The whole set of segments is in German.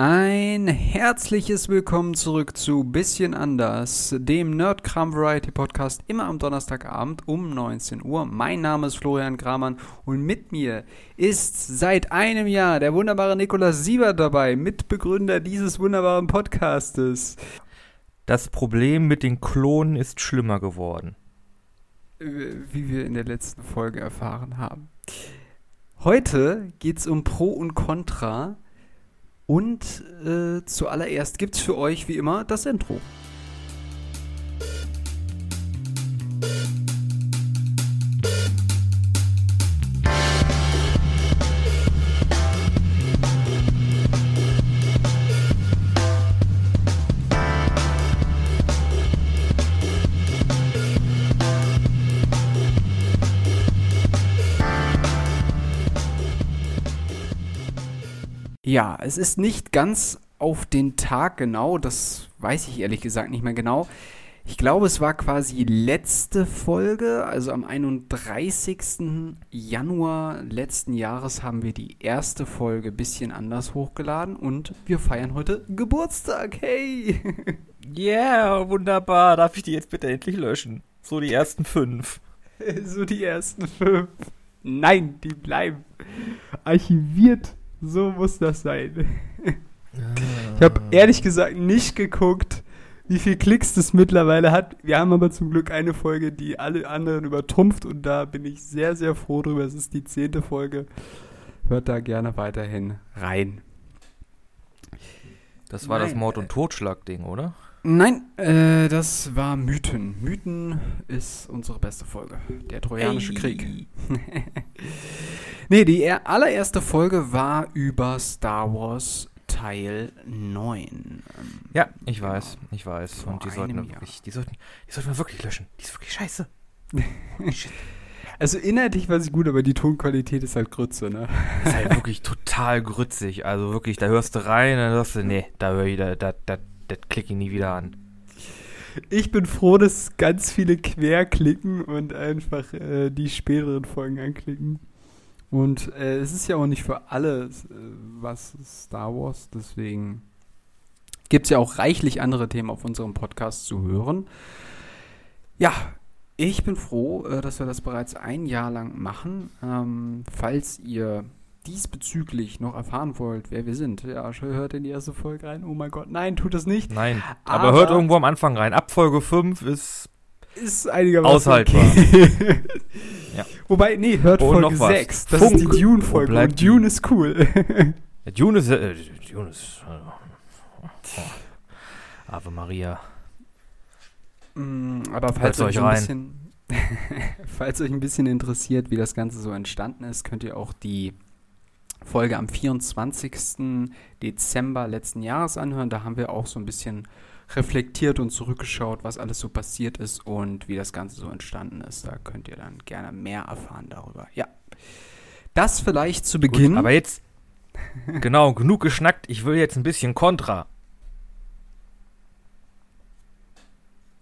Ein herzliches Willkommen zurück zu Bisschen anders, dem Nerdkram Variety Podcast immer am Donnerstagabend um 19 Uhr. Mein Name ist Florian Kramann und mit mir ist seit einem Jahr der wunderbare Nikolaus Siebert dabei, Mitbegründer dieses wunderbaren Podcastes. Das Problem mit den Klonen ist schlimmer geworden. Wie wir in der letzten Folge erfahren haben. Heute geht es um Pro und Contra und äh, zuallererst gibt es für euch wie immer das Intro. Ja, es ist nicht ganz auf den Tag genau, das weiß ich ehrlich gesagt nicht mehr genau. Ich glaube, es war quasi letzte Folge, also am 31. Januar letzten Jahres haben wir die erste Folge bisschen anders hochgeladen und wir feiern heute Geburtstag. Hey! Yeah, wunderbar. Darf ich die jetzt bitte endlich löschen? So die ersten fünf. so die ersten fünf. Nein, die bleiben archiviert so muss das sein. Ich habe ehrlich gesagt nicht geguckt, wie viel Klicks das mittlerweile hat. Wir haben aber zum Glück eine Folge, die alle anderen übertrumpft und da bin ich sehr, sehr froh drüber. Es ist die zehnte Folge. Hört da gerne weiterhin rein. Das war Nein. das Mord- und Totschlag-Ding, oder? Nein, äh, das war Mythen. Mythen ist unsere beste Folge. Der Trojanische Ey. Krieg. nee, die allererste Folge war über Star Wars Teil 9. Ähm, ja, ich genau. weiß, ich weiß. Und die sollten, wir wirklich, die, sollten, die sollten wir wirklich löschen. Die ist wirklich scheiße. Also inhaltlich war sie gut, aber die Tonqualität ist halt Grütze, ne? Ist halt wirklich total grützig. Also wirklich, da hörst du rein, dann hörst du, nee, da höre ich, da, da, da, das klicke ich nie wieder an. Ich bin froh, dass ganz viele querklicken und einfach äh, die späteren Folgen anklicken. Und äh, es ist ja auch nicht für alle äh, was Star Wars, deswegen gibt es ja auch reichlich andere Themen auf unserem Podcast zu hören. Ja, ich bin froh, äh, dass wir das bereits ein Jahr lang machen. Ähm, falls ihr diesbezüglich noch erfahren wollt, wer wir sind, ja, hört in die erste Folge rein. Oh mein Gott, nein, tut es nicht. Nein, aber, aber hört irgendwo am Anfang rein. Ab Folge 5 ist ist einigermaßen aushaltbar. Okay. ja. Wobei, nee, hört Und Folge 6. Das Funk. ist die Dune-Folge. Oh, Und Dune ist cool. ja, Dune ist. Äh, Dune ist. Äh, Ave Maria. Mm, aber falls euch ein bisschen. falls euch ein bisschen interessiert, wie das Ganze so entstanden ist, könnt ihr auch die Folge am 24. Dezember letzten Jahres anhören. Da haben wir auch so ein bisschen reflektiert und zurückgeschaut, was alles so passiert ist und wie das Ganze so entstanden ist. Da könnt ihr dann gerne mehr erfahren darüber. Ja. Das vielleicht zu Beginn. Gut, aber jetzt, genau, genug geschnackt. Ich will jetzt ein bisschen Kontra.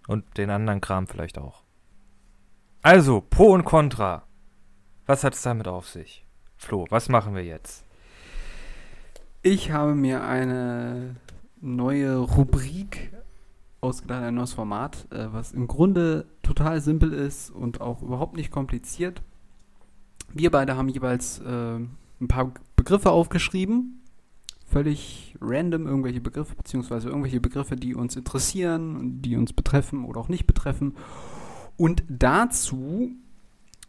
Und den anderen Kram vielleicht auch. Also, Pro und Contra. Was hat es damit auf sich? Flo, was machen wir jetzt? Ich habe mir eine neue Rubrik ausgedacht, ein neues Format, äh, was im Grunde total simpel ist und auch überhaupt nicht kompliziert. Wir beide haben jeweils äh, ein paar Begriffe aufgeschrieben, völlig random irgendwelche Begriffe, beziehungsweise irgendwelche Begriffe, die uns interessieren, die uns betreffen oder auch nicht betreffen. Und dazu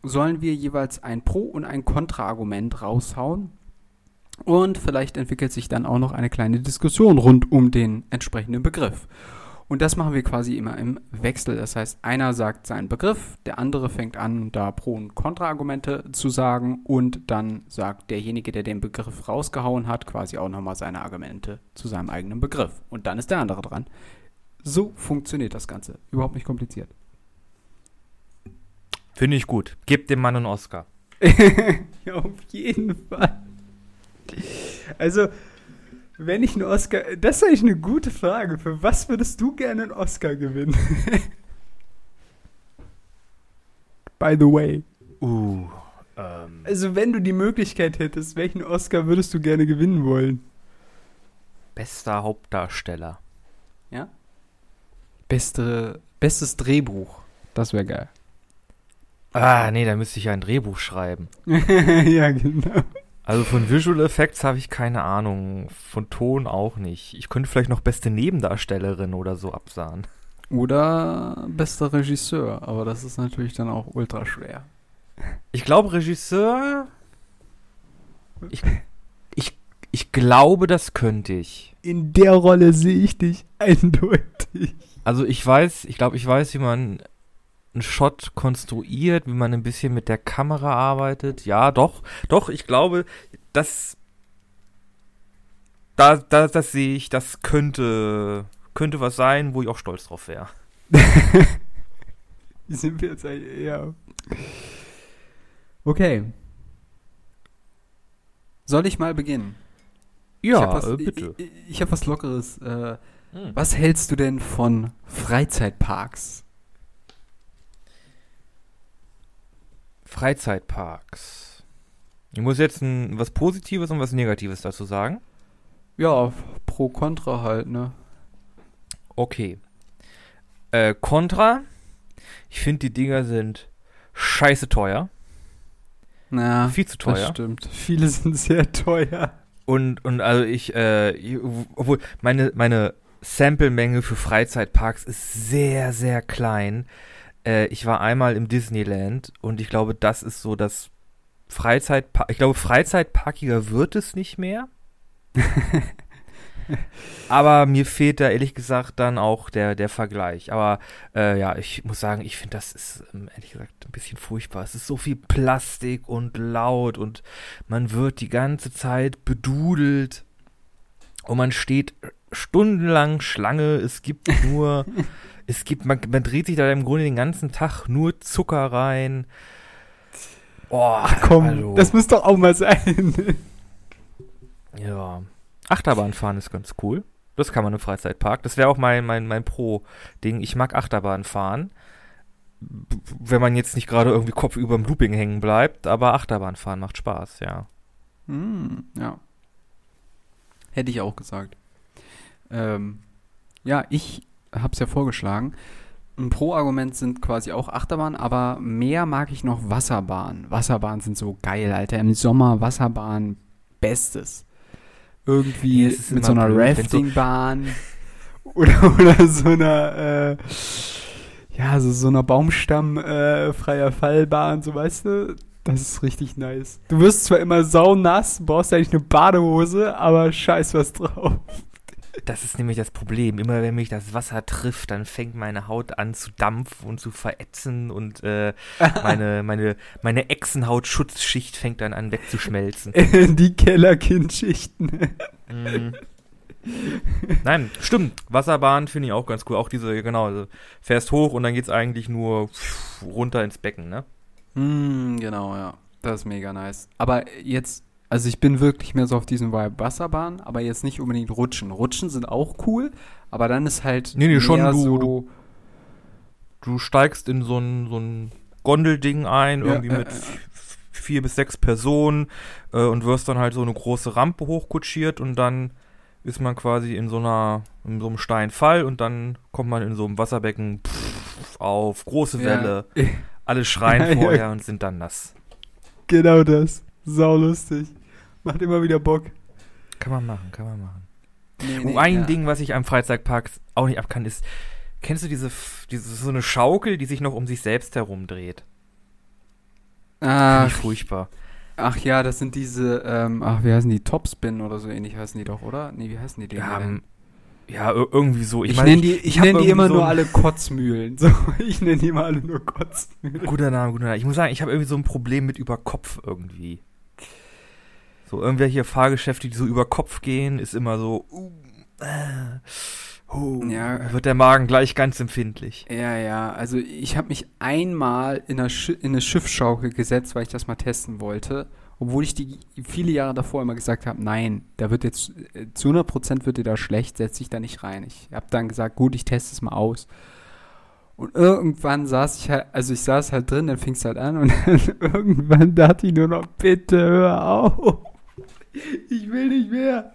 sollen wir jeweils ein Pro- und ein Kontraargument raushauen. Und vielleicht entwickelt sich dann auch noch eine kleine Diskussion rund um den entsprechenden Begriff. Und das machen wir quasi immer im Wechsel. Das heißt, einer sagt seinen Begriff, der andere fängt an, da Pro- und Kontraargumente zu sagen und dann sagt derjenige, der den Begriff rausgehauen hat, quasi auch nochmal seine Argumente zu seinem eigenen Begriff. Und dann ist der andere dran. So funktioniert das Ganze. Überhaupt nicht kompliziert. Finde ich gut. Gebt dem Mann einen Oscar. ja, auf jeden Fall. Also, wenn ich einen Oscar. Das ist eigentlich eine gute Frage. Für was würdest du gerne einen Oscar gewinnen? By the way. Uh. Ähm. Also, wenn du die Möglichkeit hättest, welchen Oscar würdest du gerne gewinnen wollen? Bester Hauptdarsteller. Ja? Beste, bestes Drehbuch. Das wäre geil. Ah, nee, da müsste ich ja ein Drehbuch schreiben. ja, genau. Also von Visual Effects habe ich keine Ahnung. Von Ton auch nicht. Ich könnte vielleicht noch beste Nebendarstellerin oder so absahen. Oder bester Regisseur, aber das ist natürlich dann auch ultra schwer. Ich glaube, Regisseur. Ich, ich, ich glaube, das könnte ich. In der Rolle sehe ich dich eindeutig. Also ich weiß, ich glaube, ich weiß, wie man einen Shot konstruiert, wie man ein bisschen mit der Kamera arbeitet. Ja, doch, doch, ich glaube, das, da, da, das sehe ich, das könnte, könnte was sein, wo ich auch stolz drauf wäre. Sind wir jetzt eigentlich? Ja. Okay. Soll ich mal beginnen? Ja, ich was, äh, bitte. Ich, ich habe was Lockeres. Äh, Hm. was hältst du denn von Freizeitparks? Freizeitparks. Ich muss jetzt ein, was Positives und was Negatives dazu sagen. Ja, pro Contra halt, ne? Okay. Äh, Contra. Ich finde, die Dinger sind scheiße teuer. Na, Viel zu das teuer. stimmt. Viele sind sehr teuer. Und, und also ich, äh, ich- obwohl meine, meine Sample-Menge für Freizeitparks ist sehr, sehr klein. Äh, ich war einmal im Disneyland und ich glaube, das ist so das Freizeitpark. Ich glaube, Freizeitparkiger wird es nicht mehr. Aber mir fehlt da ehrlich gesagt dann auch der, der Vergleich. Aber äh, ja, ich muss sagen, ich finde, das ist ähm, ehrlich gesagt ein bisschen furchtbar. Es ist so viel Plastik und laut und man wird die ganze Zeit bedudelt und man steht stundenlang Schlange. Es gibt nur, es gibt, man, man dreht sich da im Grunde den ganzen Tag nur Zucker rein. Oh, Komm, hallo. das muss doch auch mal sein. Ja. Achterbahnfahren ist ganz cool. Das kann man im Freizeitpark. Das wäre auch mein, mein, mein Pro-Ding. Ich mag Achterbahnfahren. Wenn man jetzt nicht gerade irgendwie Kopf über dem Looping hängen bleibt, aber Achterbahnfahren macht Spaß, ja. Hm, ja. Hätte ich auch gesagt. Ähm, ja, ich habe es ja vorgeschlagen. Ein Pro-Argument sind quasi auch Achterbahn, aber mehr mag ich noch Wasserbahn. Wasserbahnen sind so geil, Alter. Im Sommer Wasserbahn, bestes. Irgendwie ist mit so einer so- Raftingbahn oder, oder so einer, äh, ja, so, so einer Baumstamm äh, freier Fallbahn, so weißt du. Das ist richtig nice. Du wirst zwar immer saunass, brauchst eigentlich eine Badehose, aber scheiß was drauf. Das ist nämlich das Problem. Immer wenn mich das Wasser trifft, dann fängt meine Haut an zu dampfen und zu verätzen und äh, meine, meine, meine Echsenhautschutzschicht fängt dann an wegzuschmelzen. Die Kellerkindschichten. Mhm. Nein, stimmt. Wasserbahn finde ich auch ganz cool. Auch diese, genau, also fährst hoch und dann geht's eigentlich nur runter ins Becken, ne? Hm, genau, ja. Das ist mega nice. Aber jetzt, also ich bin wirklich mehr so auf diesen Vibe Wasserbahn, aber jetzt nicht unbedingt Rutschen. Rutschen sind auch cool, aber dann ist halt Nee, nee, schon du- so, du- Du steigst in so ein, so ein Gondelding ein, Ja, irgendwie äh, mit äh. vier bis sechs Personen äh, und wirst dann halt so eine große Rampe hochkutschiert und dann ist man quasi in so einer, in so einem Steinfall und dann kommt man in so einem Wasserbecken pff, auf, große Welle, Ja, alle schreien ja. vorher und sind dann nass. genau das. Sau lustig. Macht immer wieder Bock. Kann man machen, kann man machen. Nee, Oh, ein ja. Ding, was ich am Freizeitpark auch nicht abkann, ist, kennst du diese, diese, so eine Schaukel, die sich noch um sich selbst herumdreht? Ach, ich furchtbar. ach ja, das sind diese, ähm, ach, wie heißen die? Topspin oder so ähnlich heißen die doch, oder? Nee, wie heißen die denn? Ja, denn? ja ir- irgendwie so. Ich, mein, nenne die, ich hab nenn die immer so nur alle Kotzmühlen. So, ich nenne die immer alle nur Kotzmühlen. Guter Name, guter Name. Ich muss sagen, ich habe irgendwie so ein Problem mit über Kopf irgendwie. So irgendwelche Fahrgeschäfte, die so über Kopf gehen, ist immer so. Uh, äh, uh, Ja. wird der Magen gleich ganz empfindlich. Ja, ja, also ich habe mich einmal in, in eine Schiffsschaukel gesetzt, weil ich das mal testen wollte. Obwohl ich die viele Jahre davor immer gesagt habe, nein, da wird jetzt äh, zu 100% wird dir da schlecht, setz dich da nicht rein. Ich habe dann gesagt, gut, ich teste es mal aus. Und irgendwann saß ich halt, also ich saß halt drin, dann fing es halt an und dann irgendwann dachte ich nur noch, bitte hör auf. Ich will nicht mehr.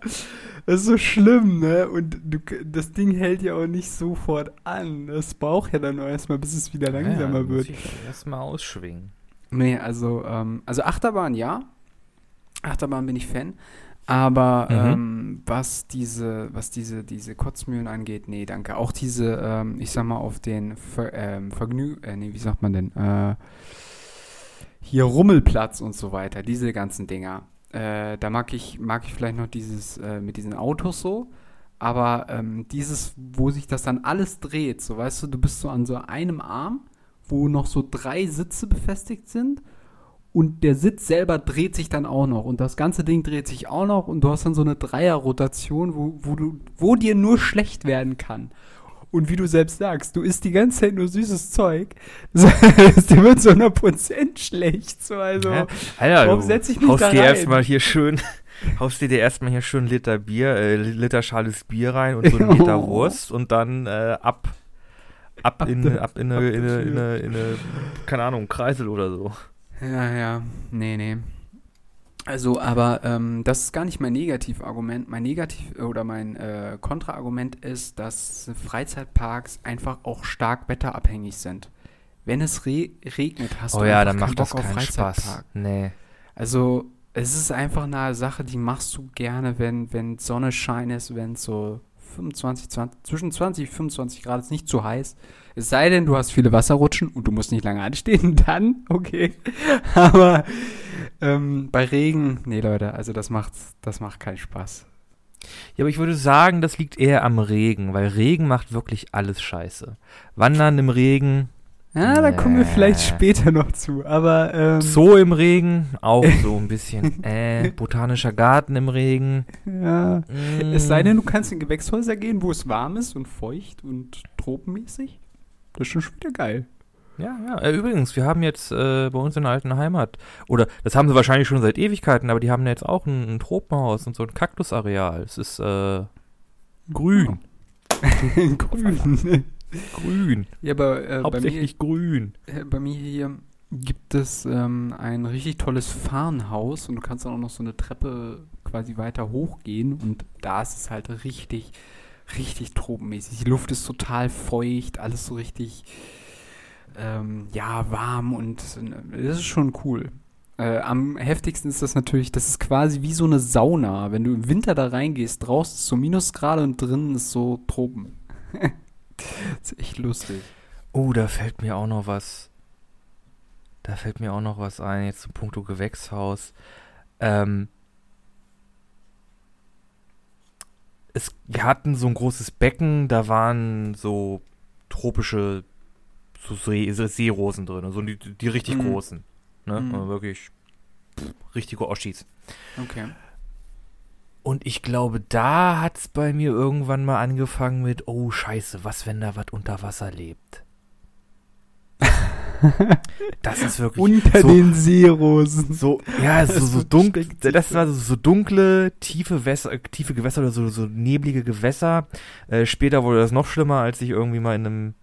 Das ist so schlimm, ne? Und du, das Ding hält ja auch nicht sofort an. Das braucht ja dann nur erstmal, bis es wieder langsamer ja, wird. Erstmal ausschwingen. Nee, also, ähm, also Achterbahn ja. Achterbahn bin ich Fan. Aber mhm. ähm, was diese, was diese, diese Kotzmühlen angeht, nee, danke. Auch diese, ähm, ich sag mal, auf den Ver, ähm, Vergnü, äh, nee, wie sagt man denn? Äh, hier Rummelplatz und so weiter, diese ganzen Dinger. Äh, da mag ich, mag ich vielleicht noch dieses äh, mit diesen Autos so. Aber ähm, dieses, wo sich das dann alles dreht, so weißt du, du bist so an so einem Arm, wo noch so drei Sitze befestigt sind und der Sitz selber dreht sich dann auch noch und das ganze Ding dreht sich auch noch und du hast dann so eine Dreierrotation, wo, wo, du, wo dir nur schlecht werden kann. Und wie du selbst sagst, du isst die ganze Zeit nur süßes Zeug. Das heißt, dir wird so 100% schlecht. So, also, ja, Alter, warum setze ich mich haust da dir erstmal hier schön, haust dir erstmal hier schön Liter Bier, äh, Liter schales Bier rein und so ein Liter oh. Wurst und dann äh, ab, ab, ab in, ab in eine, in eine, in eine, in eine, keine Ahnung, Kreisel oder so. Ja, ja, nee, nee. Also, aber ähm, das ist gar nicht mein Negativargument. Mein Negativ- oder mein äh, Kontraargument ist, dass Freizeitparks einfach auch stark wetterabhängig sind. Wenn es re regnet, hast oh du ja, dann macht Bock das keinen Spaß. Nee. Also, es ist einfach eine Sache, die machst du gerne, wenn, wenn Sonne scheint ist, wenn es so 25, 20, zwischen 20 und 25 Grad ist nicht zu heiß. Es sei denn, du hast viele Wasserrutschen und du musst nicht lange anstehen, dann okay. Aber ähm, bei Regen, nee Leute, also das macht, das macht keinen Spaß. Ja, aber ich würde sagen, das liegt eher am Regen, weil Regen macht wirklich alles scheiße. Wandern im Regen. Ja, da kommen wir vielleicht später noch zu, aber. Ähm, Zoo im Regen, auch so ein bisschen. äh, botanischer Garten im Regen. Ja. Mm. Es sei denn, du kannst in Gewächshäuser gehen, wo es warm ist und feucht und tropenmäßig. Das ist schon wieder geil. Ja, ja. Äh, übrigens, wir haben jetzt äh, bei uns in der alten Heimat, oder das haben sie wahrscheinlich schon seit Ewigkeiten, aber die haben jetzt auch ein, ein Tropenhaus und so ein Kaktusareal. Es ist äh, grün. grün. grün. Ja, aber äh, hauptsächlich bei mir, grün. Äh, bei mir hier gibt es ähm, ein richtig tolles Farnhaus und du kannst dann auch noch so eine Treppe quasi weiter hochgehen und da ist es halt richtig richtig tropenmäßig. Die Luft ist total feucht, alles so richtig, ähm, ja, warm und äh, das ist schon cool. Äh, am heftigsten ist das natürlich, das ist quasi wie so eine Sauna. Wenn du im Winter da reingehst, draußen ist so Minusgrade und drinnen ist so Tropen. das ist echt lustig. Oh, da fällt mir auch noch was. Da fällt mir auch noch was ein, jetzt zum Punkto Gewächshaus. Ähm, es, wir hatten so ein großes Becken, da waren so tropische so See, Seerosen drin, so die, die richtig mhm. großen. Ne? Mhm. Also wirklich pff, richtige Oschis. Okay. Und ich glaube, da hat es bei mir irgendwann mal angefangen mit, oh scheiße, was, wenn da was unter Wasser lebt? Das ist wirklich unter so, den Seerosen. So, ja, so, so dunkel. Das war so, so dunkle, tiefe, Wässer, tiefe Gewässer oder so, so neblige Gewässer. Äh, später wurde das noch schlimmer, als ich irgendwie mal in einem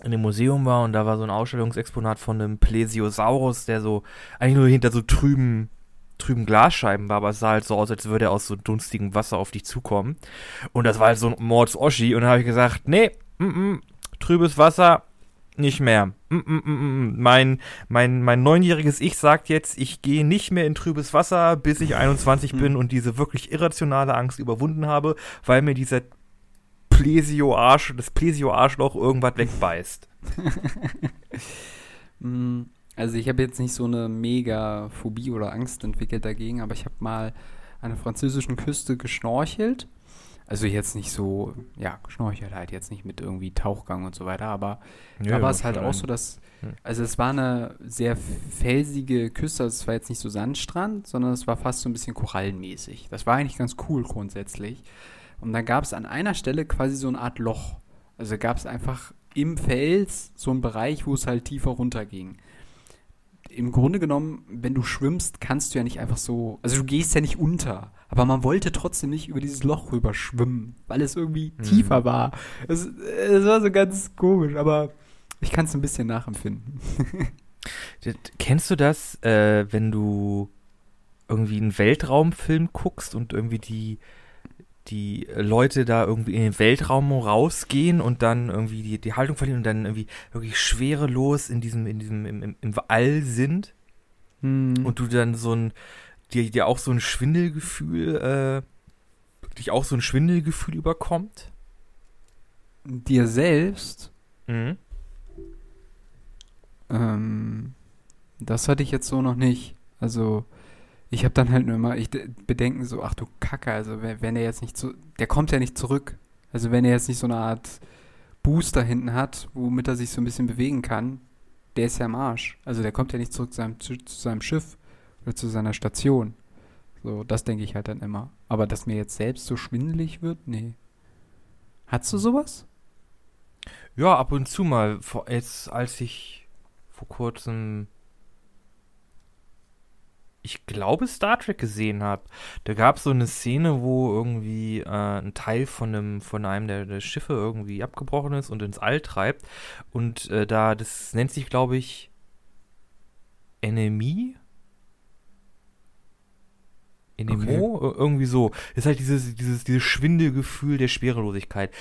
in einem Museum war und da war so ein Ausstellungsexponat von einem Plesiosaurus, der so eigentlich nur hinter so trüben trüben Glasscheiben war, aber es sah halt so aus, als würde er aus so dunstigem Wasser auf dich zukommen. Und das war halt so ein Mords Oschi und da habe ich gesagt, nee, m -m, trübes Wasser, nicht mehr. Mm, mm, mm, mein, mein, mein neunjähriges Ich sagt jetzt, ich gehe nicht mehr in trübes Wasser, bis ich 21 hm. bin und diese wirklich irrationale Angst überwunden habe, weil mir dieser Plesio-Arsch, das Plesio-Arschloch irgendwas wegbeißt. also ich habe jetzt nicht so eine mega Phobie oder Angst entwickelt dagegen, aber ich habe mal an der französischen Küste geschnorchelt also jetzt nicht so, ja, Schnorchel halt, jetzt nicht mit irgendwie Tauchgang und so weiter, aber ja, da war es halt auch so, dass, hm. also es war eine sehr felsige Küste, also es war jetzt nicht so Sandstrand, sondern es war fast so ein bisschen korallenmäßig. Das war eigentlich ganz cool grundsätzlich. Und dann gab es an einer Stelle quasi so eine Art Loch. Also gab es einfach im Fels so einen Bereich, wo es halt tiefer runterging im Grunde genommen, wenn du schwimmst, kannst du ja nicht einfach so, also du gehst ja nicht unter, aber man wollte trotzdem nicht über dieses Loch rüber schwimmen, weil es irgendwie mhm. tiefer war. Es, es, war so ganz komisch, aber ich kann es ein bisschen nachempfinden. Kennst du das, äh, wenn du irgendwie einen Weltraumfilm guckst und irgendwie die die Leute da irgendwie in den Weltraum rausgehen und dann irgendwie die, die Haltung verlieren und dann irgendwie wirklich schwerelos in diesem, in diesem, im, im, im All sind. Hm. Und du dann so ein, dir, dir auch so ein Schwindelgefühl, äh, dich auch so ein Schwindelgefühl überkommt. dir selbst, Mhm. ähm, das hatte ich jetzt so noch nicht. Also, ich habe dann halt nur immer, ich bedenken so, ach du Kacke, also wenn, wenn er jetzt nicht so, der kommt ja nicht zurück. Also wenn er jetzt nicht so eine Art Booster hinten hat, womit er sich so ein bisschen bewegen kann, der ist ja am Arsch. Also der kommt ja nicht zurück zu seinem, zu, zu seinem Schiff oder zu seiner Station. So, das denke ich halt dann immer. Aber dass mir jetzt selbst so schwindelig wird, nee. Hattest du sowas? Ja, ab und zu mal. Vor, jetzt, als ich vor kurzem, ich glaube, Star Trek gesehen habe, da gab es so eine Szene, wo irgendwie äh, ein Teil von einem, von einem der, der Schiffe irgendwie abgebrochen ist und ins All treibt. Und äh, da, das nennt sich, glaube ich, Enemy? Enemo? Ir- Irgendwie so. Das ist halt dieses, dieses, dieses Schwindelgefühl der Schwerelosigkeit.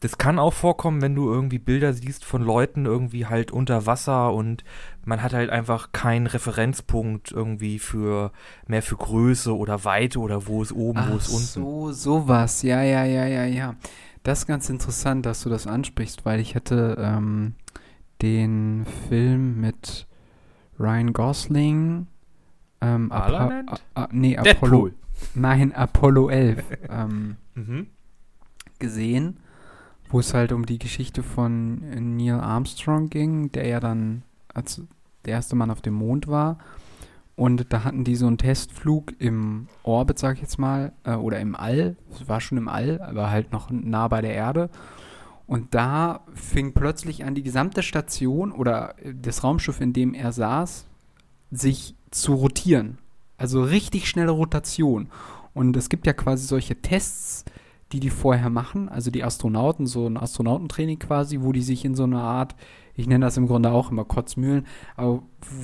Das kann auch vorkommen, wenn du irgendwie Bilder siehst von Leuten irgendwie halt unter Wasser und man hat halt einfach keinen Referenzpunkt irgendwie für mehr für Größe oder Weite oder wo ist oben, wo Ach ist unten. so, sowas. Ja, ja, ja, ja, ja. Das ist ganz interessant, dass du das ansprichst, weil ich hatte ähm, den Film mit Ryan Gosling. Ähm? A- A- nee, Apollo. Deadpool. Nein, Apollo 11 ähm, Mhm. gesehen, wo es halt um die Geschichte von äh, Neil Armstrong ging, der ja dann als der erste Mann auf dem Mond war. Und da hatten die so einen Testflug im Orbit, sag ich jetzt mal, äh, oder im All. Es war schon im All, aber halt noch nah bei der Erde. Und da fing plötzlich an, die gesamte Station oder äh, das Raumschiff, in dem er saß, sich zu rotieren. Also richtig schnelle Rotation. Und es gibt ja quasi solche Tests, die die vorher machen, also die Astronauten, so ein Astronautentraining quasi, wo die sich in so eine Art, ich nenne das im Grunde auch immer Kotzmühlen, aber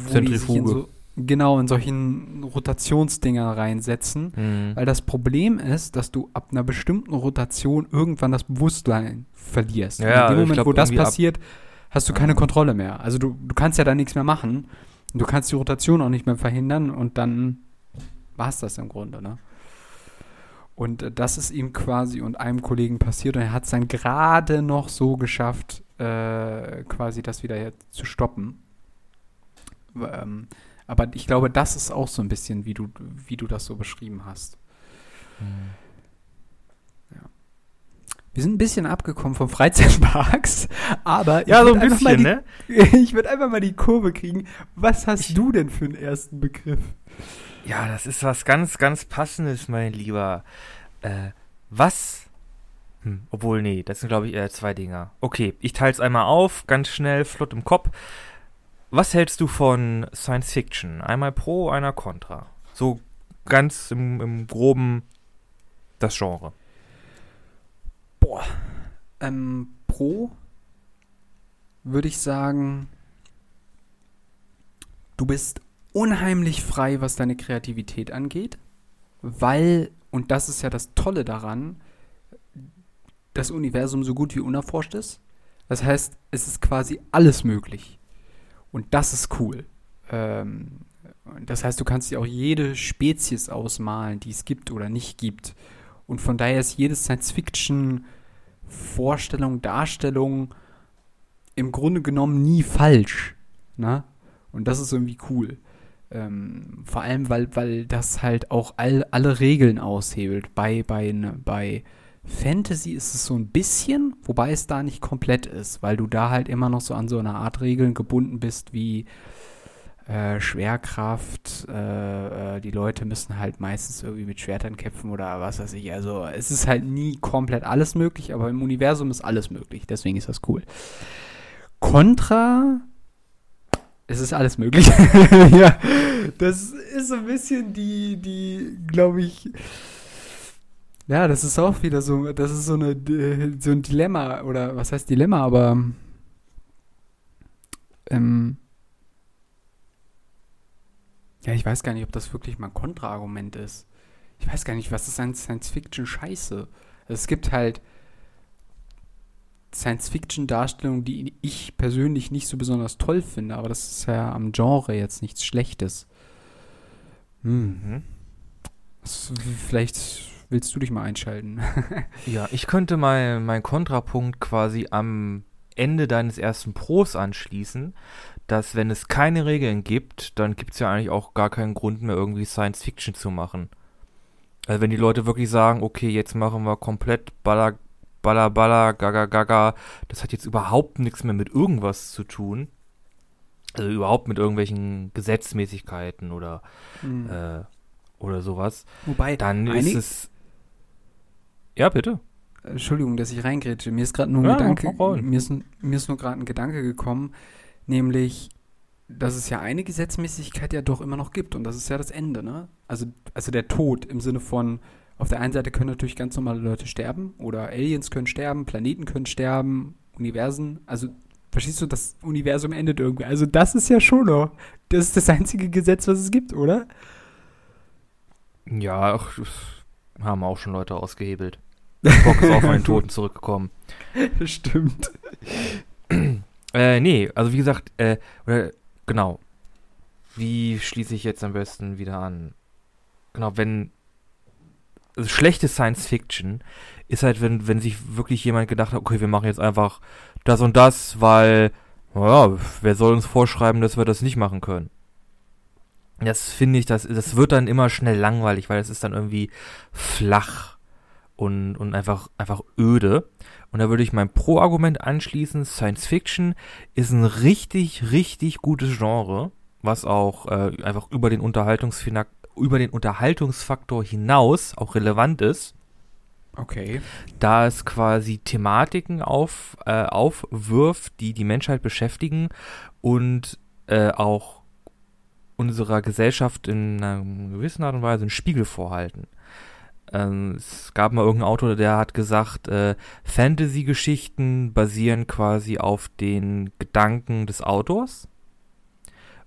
wo die sich in Zentrifuge. so, genau, in solchen Rotationsdinger reinsetzen. Mhm. Weil das Problem ist, dass du ab einer bestimmten Rotation irgendwann das Bewusstsein verlierst. Ja, in dem Moment, glaub, wo das passiert, hast du keine Ah. Kontrolle mehr. Also du, du kannst ja da nichts mehr machen. Du kannst die Rotation auch nicht mehr verhindern und dann war es das im Grunde, ne? Und äh, das ist ihm quasi und einem Kollegen passiert und er hat es dann gerade noch so geschafft, äh, quasi das wieder zu stoppen. Ähm, aber ich glaube, das ist auch so ein bisschen, wie du, wie du das so beschrieben hast. Mhm. Wir sind ein bisschen abgekommen vom Freizeitparks, aber Ja, ich so ein bisschen, die, ne? Ich würde einfach mal die Kurve kriegen. Was hast Ich- du denn für einen ersten Begriff? Ja, das ist was ganz, ganz Passendes, mein Lieber. Äh, was? Hm, obwohl, nee, das sind, glaube ich, eher zwei Dinger. Okay, ich teile es einmal auf, ganz schnell, flott im Kopf. Was hältst du von Science Fiction? Einmal pro, einer contra. So ganz im, im groben das Genre. Boah. Ähm, pro würde ich sagen, du bist unheimlich frei, was deine Kreativität angeht, weil, und das ist ja das Tolle daran, das Universum so gut wie unerforscht ist. Das heißt, es ist quasi alles möglich. Und das ist cool. Ähm, das heißt, du kannst dir auch jede Spezies ausmalen, die es gibt oder nicht gibt. Und von daher ist jede Science-Fiction-Vorstellung, Darstellung im Grunde genommen nie falsch. Ne? Und das ist irgendwie cool. Ähm, vor allem, weil, weil das halt auch all, alle Regeln aushebelt. Bei, bei, bei Fantasy ist es so ein bisschen, wobei es da nicht komplett ist, weil du da halt immer noch so an so eine Art Regeln gebunden bist wie äh, Schwerkraft, äh, äh, die Leute müssen halt meistens irgendwie mit Schwertern kämpfen oder was weiß ich. Also es ist halt nie komplett alles möglich, aber im Universum ist alles möglich. Deswegen ist das cool. Contra, es ist alles möglich. ja, das ist so ein bisschen die, die, glaube ich. Ja, das ist auch wieder so, das ist so eine, so ein Dilemma oder was heißt Dilemma, aber ähm, ja, ich weiß gar nicht, ob das wirklich mal ein Kontraargument ist. ich weiß gar nicht, was ist an Science-Fiction-Scheiße? Also es gibt halt Science-Fiction-Darstellungen, die ich persönlich nicht so besonders toll finde, aber das ist ja am Genre jetzt nichts Schlechtes. Hm. Mhm. Das, vielleicht willst du dich mal einschalten. Ja, ich könnte mal meinen Kontrapunkt quasi am Ende deines ersten Pros anschließen, dass wenn es keine Regeln gibt, dann gibt es ja eigentlich auch gar keinen Grund mehr, irgendwie Science Fiction zu machen. Also wenn die Leute wirklich sagen, okay, jetzt machen wir komplett Baller, Baller, Baller, Gaga, Gaga, das hat jetzt überhaupt nichts mehr mit irgendwas zu tun. Also überhaupt mit irgendwelchen Gesetzmäßigkeiten oder, Hm. äh, oder sowas. Wobei, Dann ist es. Ja, bitte. Entschuldigung, dass ich reingrätsche. Mir ist gerade nur ein Ja, Gedanke, mir ist, mir ist nur gerade ein Gedanke gekommen, nämlich, dass es ja eine Gesetzmäßigkeit ja doch immer noch gibt und das ist ja das Ende, ne? Also, also der Tod im Sinne von, auf der einen Seite können natürlich ganz normale Leute sterben oder Aliens können sterben, Planeten können sterben, Universen, also verstehst du, das Universum endet irgendwie. Also das ist ja schon noch, das ist das einzige Gesetz, was es gibt, oder? Ja, ach, das haben auch schon Leute ausgehebelt. Bock ist auch von den Toten zurückgekommen. Stimmt. Äh, nee, also wie gesagt, äh, oder, genau. Wie schließe ich jetzt am besten wieder an? Genau, wenn. Also schlechte Science Fiction ist halt, wenn, wenn sich wirklich jemand gedacht hat, okay, wir machen jetzt einfach das und das, weil, naja, wer soll uns vorschreiben, dass wir das nicht machen können? Das finde ich, das, das wird dann immer schnell langweilig, weil es ist dann irgendwie flach und, und einfach, einfach öde. Und da würde ich mein Pro-Argument anschließen. Science Fiction ist ein richtig, richtig gutes Genre, was auch äh, einfach über den, Unterhaltungsfina- über den Unterhaltungsfaktor hinaus auch relevant ist, Okay. da es quasi Thematiken auf, äh, aufwirft, die die Menschheit beschäftigen und äh, auch unserer Gesellschaft in einer gewissen Art und Weise einen Spiegel vorhalten. Ähm, es gab mal irgendeinen Autor, der hat gesagt, äh, Fantasy-Geschichten basieren quasi auf den Gedanken des Autors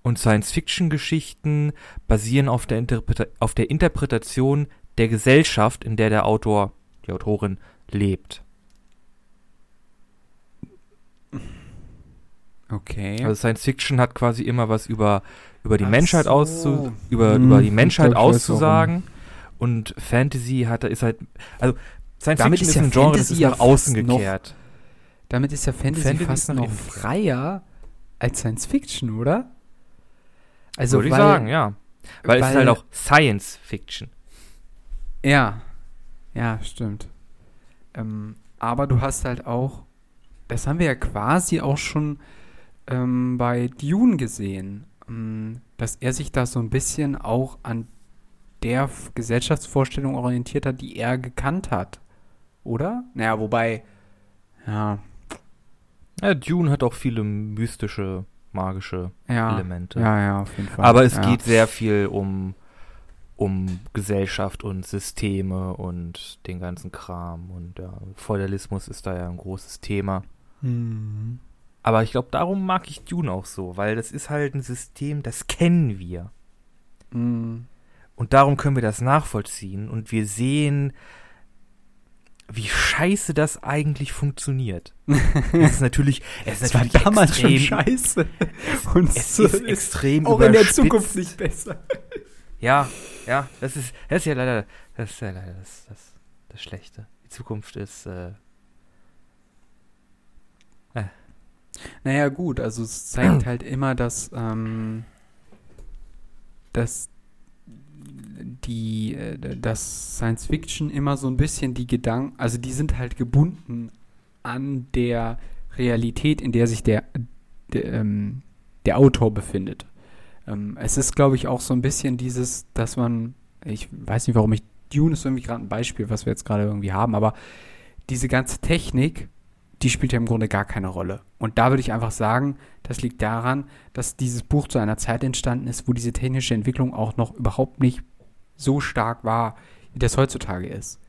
und Science-Fiction-Geschichten basieren auf der, Interpreta auf der Interpretation der Gesellschaft, in der der Autor, die Autorin lebt. Okay. Also Science Fiction hat quasi immer was über, über die Ach Menschheit so. auszu über, Hm, über die Menschheit glaub, auszusagen und Fantasy hat ist halt also Science Damit Fiction ist ja ein Genre, das Fantasy ist ja nach außen fast noch- gekehrt. Damit ist ja Fantasy, Fantasy fast noch freier als Science Fiction, oder? Also, Würde ich weil- sagen, ja. Weil, es ist weil- halt auch Science Fiction. Ja, ja, stimmt. Ähm, aber du hast halt auch, das haben wir ja quasi auch schon ähm, bei Dune gesehen, ähm, dass er sich da so ein bisschen auch an der F- Gesellschaftsvorstellung orientiert hat, die er gekannt hat. Oder? Naja, wobei, ja, Ja, Dune hat auch viele mystische, magische ja, Elemente. ja, ja, auf jeden Fall. Aber es ja. geht sehr viel um, um Gesellschaft und Systeme und den ganzen Kram. Und ja, Feudalismus ist da ja ein großes Thema. Mhm. Aber ich glaube, darum mag ich Dune auch so, weil das ist halt ein System, das kennen wir. Mhm. Und darum können wir das nachvollziehen und wir sehen, wie scheiße das eigentlich funktioniert. es ist natürlich, es ist Das war natürlich damals extrem, schon scheiße. Und Es so ist extrem auch in der überspitzt. Zukunft nicht besser. Ja, ja, das ist, das ist ja leider, das ist ja leider das, das, das Schlechte. Die Zukunft ist, äh, Naja, gut, also es zeigt halt immer, dass, ähm, dass die, äh, dass Science Fiction immer so ein bisschen die Gedanken, also die sind halt gebunden an der Realität, in der sich der, der, ähm, der Autor befindet. Ähm, es ist, glaube ich, auch so ein bisschen dieses, dass man, ich weiß nicht, warum ich, Dune ist irgendwie gerade ein Beispiel, was wir jetzt gerade irgendwie haben, aber diese ganze Technik, die spielt ja im Grunde gar keine Rolle. Und da würde ich einfach sagen, das liegt daran, dass dieses Buch zu einer Zeit entstanden ist, wo diese technische Entwicklung auch noch überhaupt nicht so stark war, wie das heutzutage ist.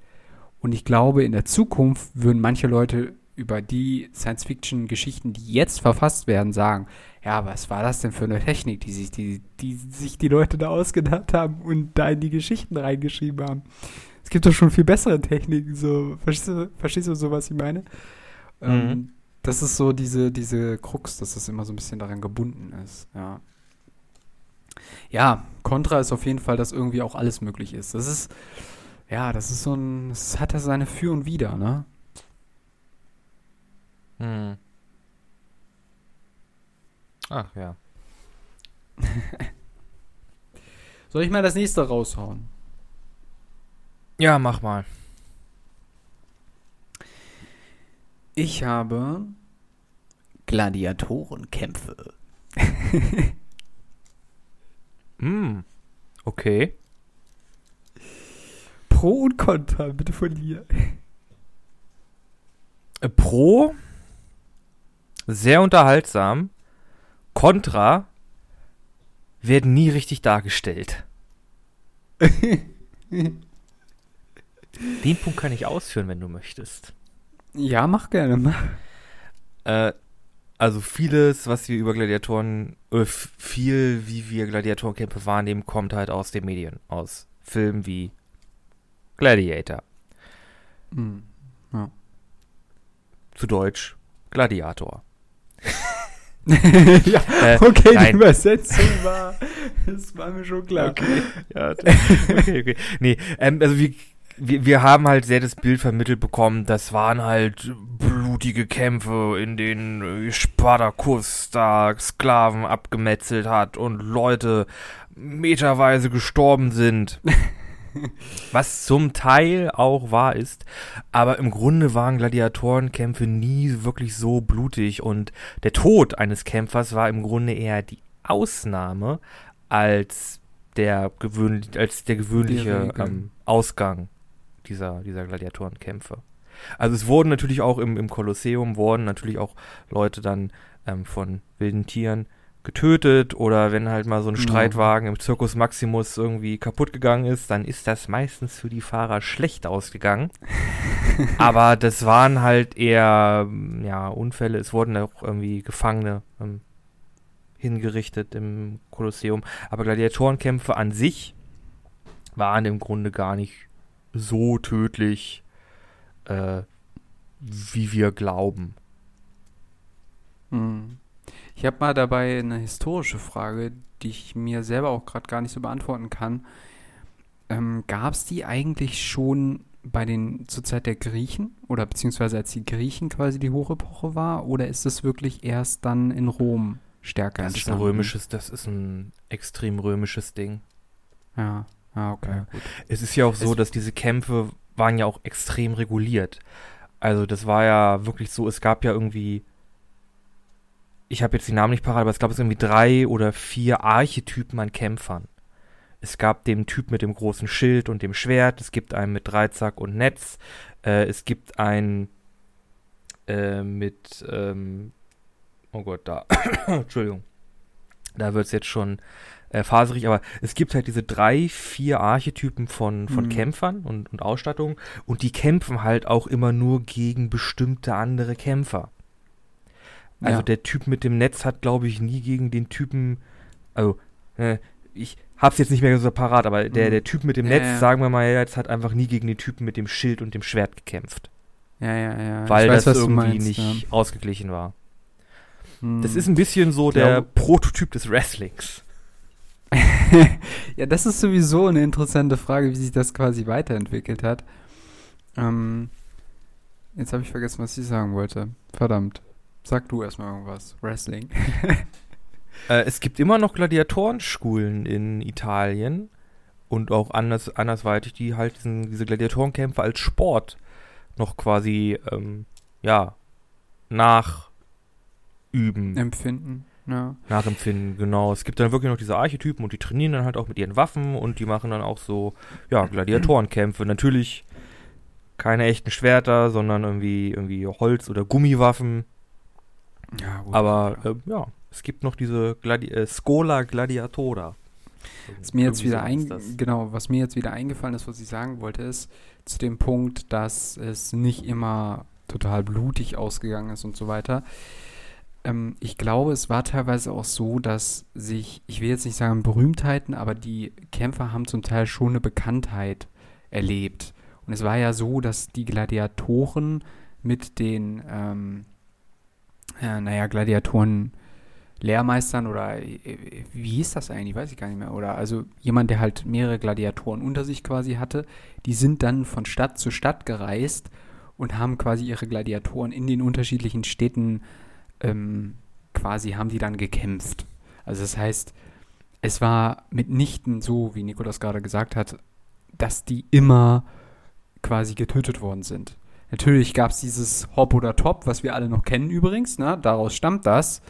Und ich glaube, in der Zukunft würden manche Leute über die Science-Fiction-Geschichten, die jetzt verfasst werden, sagen, ja, was war das denn für eine Technik, die sich die, die sich die Leute da ausgedacht haben und da in die Geschichten reingeschrieben haben? Es gibt doch schon viel bessere Techniken, so, verstehst du, verstehst du so, was ich meine? Ähm, mhm. Das ist so diese, diese Krux, dass das immer so ein bisschen daran gebunden ist, ja. Ja, Contra ist auf jeden Fall, dass irgendwie auch alles möglich ist. Das ist, ja, das ist so ein, es hat ja seine Für und Wider, ne? Hm. Ach ja. Soll ich mal das nächste raushauen? Ja, mach mal. Ich habe Gladiatorenkämpfe. hm. Okay. Pro und Contra, bitte von dir. Äh, Pro, sehr unterhaltsam. Contra werden nie richtig dargestellt. Den Punkt kann ich ausführen, wenn du möchtest. Ja, mach gerne. Äh, also vieles, was wir über Gladiatoren, oder viel, wie wir Gladiatorenkämpfe wahrnehmen, kommt halt aus den Medien, aus Filmen wie Gladiator. Mhm. Ja. Zu Deutsch Gladiator. ja, äh, okay, nein. die Übersetzung war, das war mir schon klar. Okay, ja, okay, okay. Nee, ähm, also wir, wir, wir haben halt sehr das Bild vermittelt bekommen, das waren halt blutige Kämpfe, in denen Spartacus da Sklaven abgemetzelt hat und Leute meterweise gestorben sind. Was zum Teil auch wahr ist, aber im Grunde waren Gladiatorenkämpfe nie wirklich so blutig und der Tod eines Kämpfers war im Grunde eher die Ausnahme als der, gewöhn als der gewöhnliche ähm, Ausgang dieser, dieser Gladiatorenkämpfe. Also es wurden natürlich auch im, im Kolosseum, wurden natürlich auch Leute dann ähm, von wilden Tieren getötet oder wenn halt mal so ein Streitwagen im Circus Maximus irgendwie kaputt gegangen ist, dann ist das meistens für die Fahrer schlecht ausgegangen. Aber das waren halt eher ja, Unfälle. Es wurden auch irgendwie Gefangene ähm, hingerichtet im Kolosseum. Aber Gladiatorenkämpfe an sich waren im Grunde gar nicht so tödlich, äh, wie wir glauben. Mhm. Ich habe mal dabei eine historische Frage, die ich mir selber auch gerade gar nicht so beantworten kann. Ähm, Gab es die eigentlich schon bei den zur Zeit der Griechen oder beziehungsweise als die Griechen quasi die Hochepoche war oder ist es wirklich erst dann in Rom stärker das entstanden? Ist ein römisches, das ist ein extrem römisches Ding. Ja, ah, okay. Ja, es ist ja auch so, es dass diese Kämpfe waren ja auch extrem reguliert. Also das war ja wirklich so, es gab ja irgendwie ich habe jetzt die Namen nicht parat, aber ich glaube, es irgendwie drei oder vier Archetypen an Kämpfern. Es gab den Typ mit dem großen Schild und dem Schwert, es gibt einen mit Dreizack und Netz, äh, es gibt einen äh, mit, ähm, oh Gott, da, Entschuldigung, da wird es jetzt schon äh, faserig, aber es gibt halt diese drei, vier Archetypen von, von mhm. Kämpfern und, und Ausstattung und die kämpfen halt auch immer nur gegen bestimmte andere Kämpfer. Also ja. der Typ mit dem Netz hat, glaube ich, nie gegen den Typen, also äh, ich hab's jetzt nicht mehr so parat, aber der, mhm. der Typ mit dem Netz, ja. sagen wir mal jetzt, hat einfach nie gegen den Typen mit dem Schild und dem Schwert gekämpft. Ja, ja, ja. Weil weiß, das irgendwie meinst, nicht ausgeglichen war. Hm. Das ist ein bisschen so der Prototyp des Wrestlings. ja, das ist sowieso eine interessante Frage, wie sich das quasi weiterentwickelt hat. Ähm, jetzt habe ich vergessen, was ich sagen wollte. Verdammt. Sag du erstmal irgendwas. Wrestling. äh, es gibt immer noch Gladiatorenschulen in Italien und auch anders, andersweitig, die halt diesen, diese Gladiatorenkämpfe als Sport noch quasi, ähm, ja, nachüben. Empfinden. Ja. Nachempfinden, genau. Es gibt dann wirklich noch diese Archetypen und die trainieren dann halt auch mit ihren Waffen und die machen dann auch so, ja, Gladiatorenkämpfe. Natürlich keine echten Schwerter, sondern irgendwie, irgendwie Holz- oder Gummiwaffen. Ja, gut, Aber äh, ja, es gibt noch diese Gladi äh, Scola Gladiatora. Was mir jetzt wieder ein, genau, was mir jetzt wieder eingefallen ist, was ich sagen wollte, ist zu dem Punkt, dass es nicht immer total blutig ausgegangen ist und so weiter. Ähm, ich glaube, es war teilweise auch so, dass sich, ich will jetzt nicht sagen Berühmtheiten, aber die Kämpfer haben zum Teil schon eine Bekanntheit erlebt. Und es war ja so, dass die Gladiatoren mit den, ähm, ja, naja, Gladiatoren Lehrmeistern oder äh, wie hieß das eigentlich, weiß ich gar nicht mehr. Oder also jemand, der halt mehrere Gladiatoren unter sich quasi hatte, die sind dann von Stadt zu Stadt gereist und haben quasi ihre Gladiatoren in den unterschiedlichen Städten ähm, quasi haben die dann gekämpft. Also das heißt, es war mitnichten so, wie Nico das gerade gesagt hat, dass die immer quasi getötet worden sind. Natürlich gab es dieses Hop oder Top, was wir alle noch kennen übrigens, ne? daraus stammt das.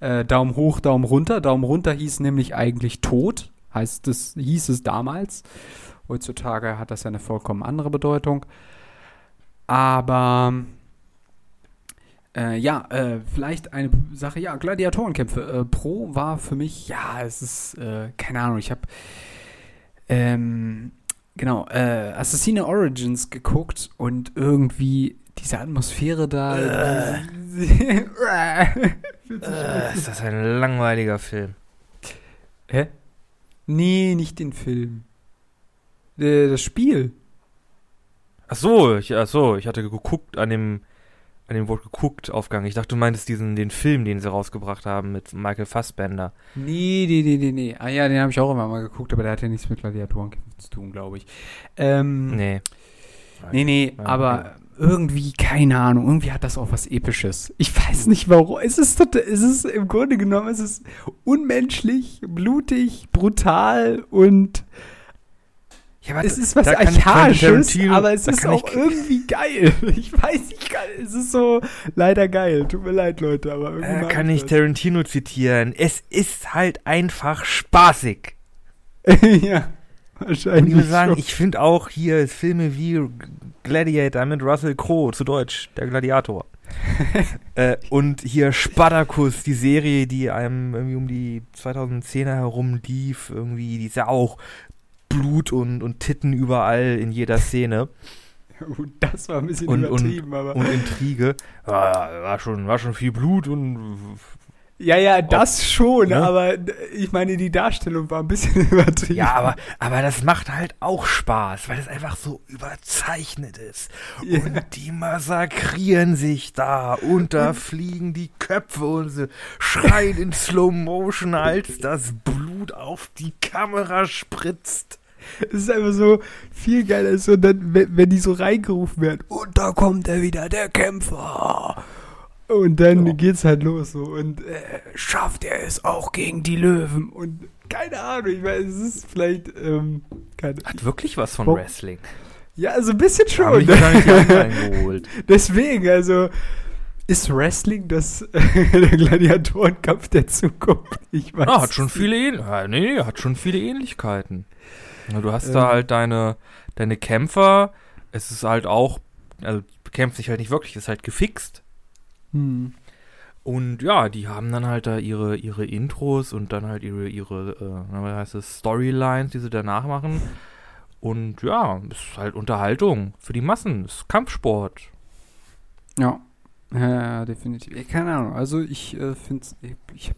Äh, Daumen hoch, Daumen runter. Daumen runter hieß nämlich eigentlich tot, heißt es, hieß es damals. Heutzutage hat das ja eine vollkommen andere Bedeutung. Aber äh, ja, äh, vielleicht eine Sache, ja, Gladiatorenkämpfe. Äh, Pro war für mich, ja, es ist, äh, keine Ahnung, ich habe, ähm, genau, äh, Assassine Origins geguckt und irgendwie diese Atmosphäre da. Äh. ist das ein langweiliger Film? Hä? Nee, nicht den Film. das Spiel. Ach so, ich, ach so, ich hatte geguckt an dem an dem Wort geguckt Aufgang. Ich dachte, du meintest diesen, den Film, den sie rausgebracht haben mit Michael Fassbender. Nee, nee, nee, nee, nee. Ah ja, den habe ich auch immer mal geguckt, aber der hat ja nichts mit Gladiatorenkämpfen zu tun, glaube ich. Ähm, nee. Nee, nee, aber irgendwie, keine Ahnung, irgendwie hat das auch was Episches. Ich weiß nicht warum. Es ist, es ist im Grunde genommen, es ist unmenschlich, blutig, brutal und ja, aber es ist was Archaisches, aber es ist auch irgendwie geil. Ich weiß nicht, geil. Es ist so leider geil. Tut mir leid, Leute, aber irgendwie. Äh, kann ich das. Tarantino zitieren. Es ist halt einfach spaßig. ja, wahrscheinlich. Und ich muss sagen, ich finde auch hier Filme wie Gladiator mit Russell Crowe, zu Deutsch, der Gladiator. äh, und hier Spartacus, die Serie, die einem irgendwie um die 2010er herum lief, irgendwie, die ist ja auch Blut und, und Titten überall in jeder Szene. Gut, das war ein bisschen und, übertrieben, und, aber. Und Intrige. War, war, schon, war schon viel Blut und. Ja, ja, das schon, ne? aber ich meine, die Darstellung war ein bisschen übertrieben. Ja, aber, aber das macht halt auch Spaß, weil es einfach so überzeichnet ist. Ja. Und die massakrieren sich da und da fliegen die Köpfe und sie schreien in Slow Motion, als das Blut auf die Kamera spritzt. Es ist einfach so viel geiler, so dann, wenn, wenn die so reingerufen werden, und da kommt er wieder, der Kämpfer. Und dann ja. geht's halt los so. Und äh, schafft er es auch gegen die Löwen? Und keine Ahnung, ich meine, es ist vielleicht. Ähm, keine, Hat wirklich was von Wrestling. Ja, also ein bisschen schon. Hab ich nicht Deswegen, also ist Wrestling das der Gladiatorenkampf der Zukunft? Ich weiß. Ah, hat schon viele Ähn nee, hat schon viele Ähnlichkeiten. Du hast ähm. da halt deine, deine Kämpfer. Es ist halt auch, also kämpft sich halt nicht wirklich, ist halt gefixt. Hm. Und ja, die haben dann halt da ihre, ihre Intros und dann halt ihre, ihre äh, was heißt es, Storylines, die sie danach machen. Und ja, ist halt Unterhaltung für die Massen, ist Kampfsport. Ja. Ja, definitiv. Keine Ahnung. Also ich äh, finde, ich, ich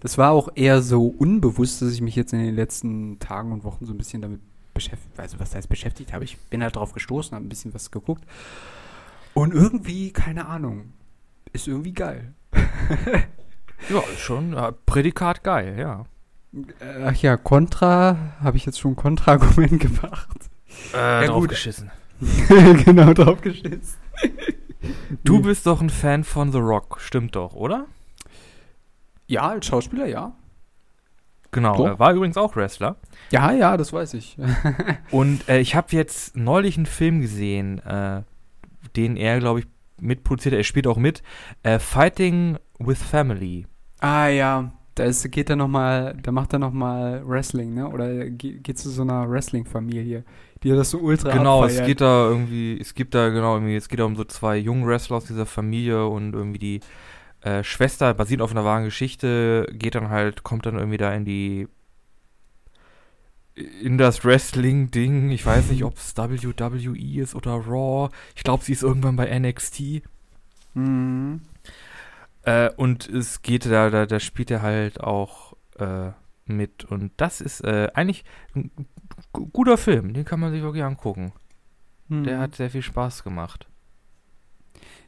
das war auch eher so unbewusst, dass ich mich jetzt in den letzten Tagen und Wochen so ein bisschen damit beschäftigt, also was heißt beschäftigt habe. Ich bin halt drauf gestoßen, habe ein bisschen was geguckt. Und irgendwie, keine Ahnung, ist irgendwie geil. ja, schon ja, Prädikat geil, ja. Äh, ach ja, Contra, habe ich jetzt schon Kontra-Argument gemacht. Äh, ja, draufgeschissen. genau, draufgeschissen. Du bist doch ein Fan von The Rock, stimmt doch, oder? Ja, als Schauspieler, ja. Genau, so. er war übrigens auch Wrestler. Ja, ja, das weiß ich. Und äh, ich habe jetzt neulich einen Film gesehen, äh, den er, glaube ich, mitproduziert, er spielt auch mit, äh, Fighting with Family. Ah ja, da ist, geht er noch mal, da macht er noch mal Wrestling, ne? Oder geht, geht zu so einer Wrestling-Familie, die das so ultra Genau, abfeiert. es geht da irgendwie, es gibt da genau irgendwie, es geht da um so zwei jungen Wrestler aus dieser Familie und irgendwie die äh, Schwester, basiert auf einer wahren Geschichte, geht dann halt, kommt dann irgendwie da in die in das Wrestling-Ding. Ich weiß nicht, ob es WWE ist oder Raw. Ich glaube, sie ist irgendwann bei NXT. Mhm. Äh, und es geht, da, da, da spielt er halt auch äh, mit. Und das ist äh, eigentlich ein guter Film. Den kann man sich wirklich angucken. Hm. Der hat sehr viel Spaß gemacht.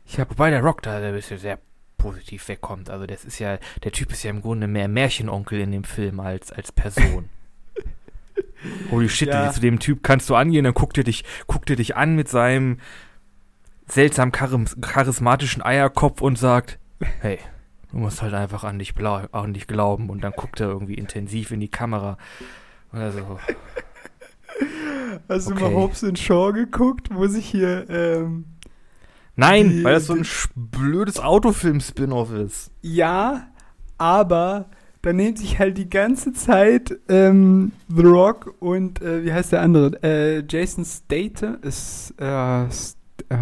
Ich hab, Wobei der Rock da der ist ja sehr positiv wegkommt. Also das ist ja, der Typ ist ja im Grunde mehr Märchenonkel in dem Film als, als Person. Holy shit, Ja. zu dem Typ kannst du angehen, dann guckt er dich, guckt er dich an mit seinem seltsam charis charismatischen Eierkopf und sagt, hey, du musst halt einfach an dich, blau an dich glauben. Und dann guckt er irgendwie intensiv in die Kamera. Und also, hast du Okay. mal Hobbs in Shaw geguckt, wo sich hier, ähm, nein, Die- weil das so ein blödes Autofilm-Spin-Off ist. Ja, aber da nimmt sich halt die ganze Zeit ähm, The Rock und äh, wie heißt der andere? Äh, Jason Statham ist äh, st äh,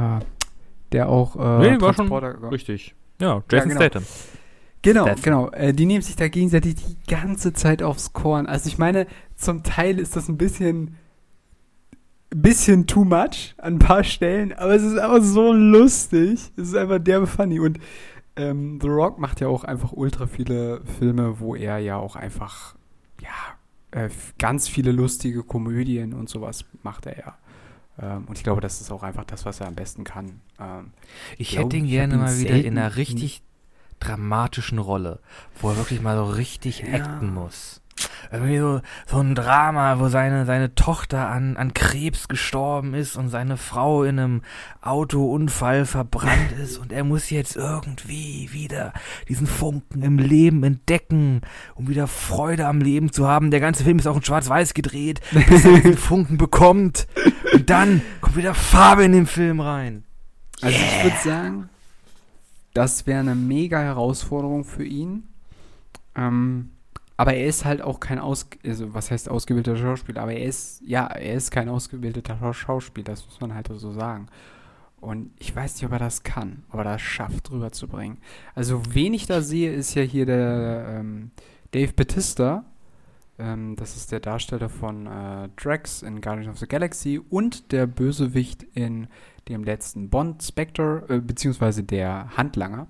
der auch äh, Nee, war schon Richtig. Ja, Jason genau. Statham. Genau, Statham. genau. Äh, die nehmen sich da gegenseitig die ganze Zeit aufs Korn. Also ich meine, zum Teil ist das ein bisschen bisschen too much an ein paar Stellen, aber es ist einfach so lustig. Es ist einfach derbe funny. Und ähm, The Rock macht ja auch einfach ultra viele Filme, wo er ja auch einfach, ja, äh, ganz viele lustige Komödien und sowas macht er ja. Ähm, und ich glaube, das ist auch einfach das, was er am besten kann. Ähm, Ich glaub, hätte ihn gerne ihn mal wieder in einer richtig dramatischen Rolle, wo er wirklich mal so richtig Ja. acten muss. Irgendwie so, so ein Drama, wo seine, seine Tochter an, an Krebs gestorben ist und seine Frau in einem Autounfall verbrannt ist und er muss jetzt irgendwie wieder diesen Funken im Leben entdecken, um wieder Freude am Leben zu haben. Der ganze Film ist auch in Schwarz-Weiß gedreht, bis er diesen Funken bekommt. Und dann kommt wieder Farbe in den Film rein. Also ich würde sagen, das wäre eine mega Herausforderung für ihn. Ähm, aber er ist halt auch kein aus, also was heißt ausgebildeter Schauspieler, aber er ist, ja, er ist kein ausgebildeter Schau- Schauspieler, das muss man halt so sagen. Und ich weiß nicht, ob er das kann, ob er das schafft, rüberzubringen. Also, wen ich da sehe, ist ja hier der ähm, Dave Bautista. Ähm, das ist der Darsteller von äh, Drax in Guardians of the Galaxy und der Bösewicht in dem letzten Bond Spectre, äh, beziehungsweise der Handlanger.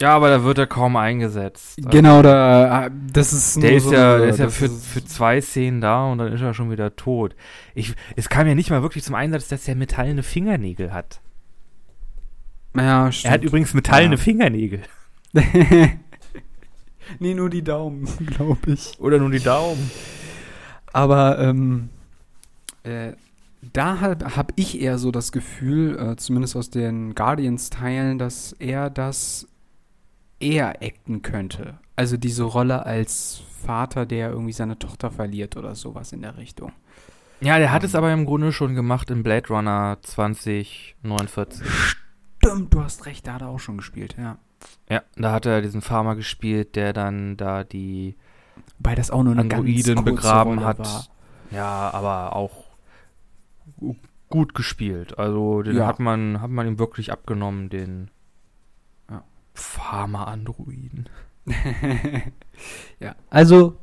Ja, aber da wird er kaum eingesetzt. Also, Genau, da, äh, das ist Der ist so ja, der ist ja für, ist- für zwei Szenen da und dann ist er schon wieder tot. Ich, es kam ja nicht mal wirklich zum Einsatz, dass er metallene Fingernägel hat. Ja, stimmt. Er hat übrigens metallene Ja. Fingernägel. nee, nur die Daumen, glaube ich. Oder nur die Daumen. Aber ähm, äh, da habe hab ich eher so das Gefühl, äh, zumindest aus den Guardians-Teilen, dass er das eher acten könnte. Also diese Rolle als Vater, der irgendwie seine Tochter verliert oder sowas in der Richtung. Ja, der hat Ähm. es aber im Grunde schon gemacht in Blade Runner 2049. Stimmt, du hast recht, da hat er auch schon gespielt, ja. Ja, da hat er diesen Farmer gespielt, der dann da die Wobei das auch nur eine Androiden begraben Rolle hat. war. Ja, aber auch gu- gut gespielt. Also den Ja. hat man hat man ihm wirklich abgenommen, den. Pharma-Androiden. ja, also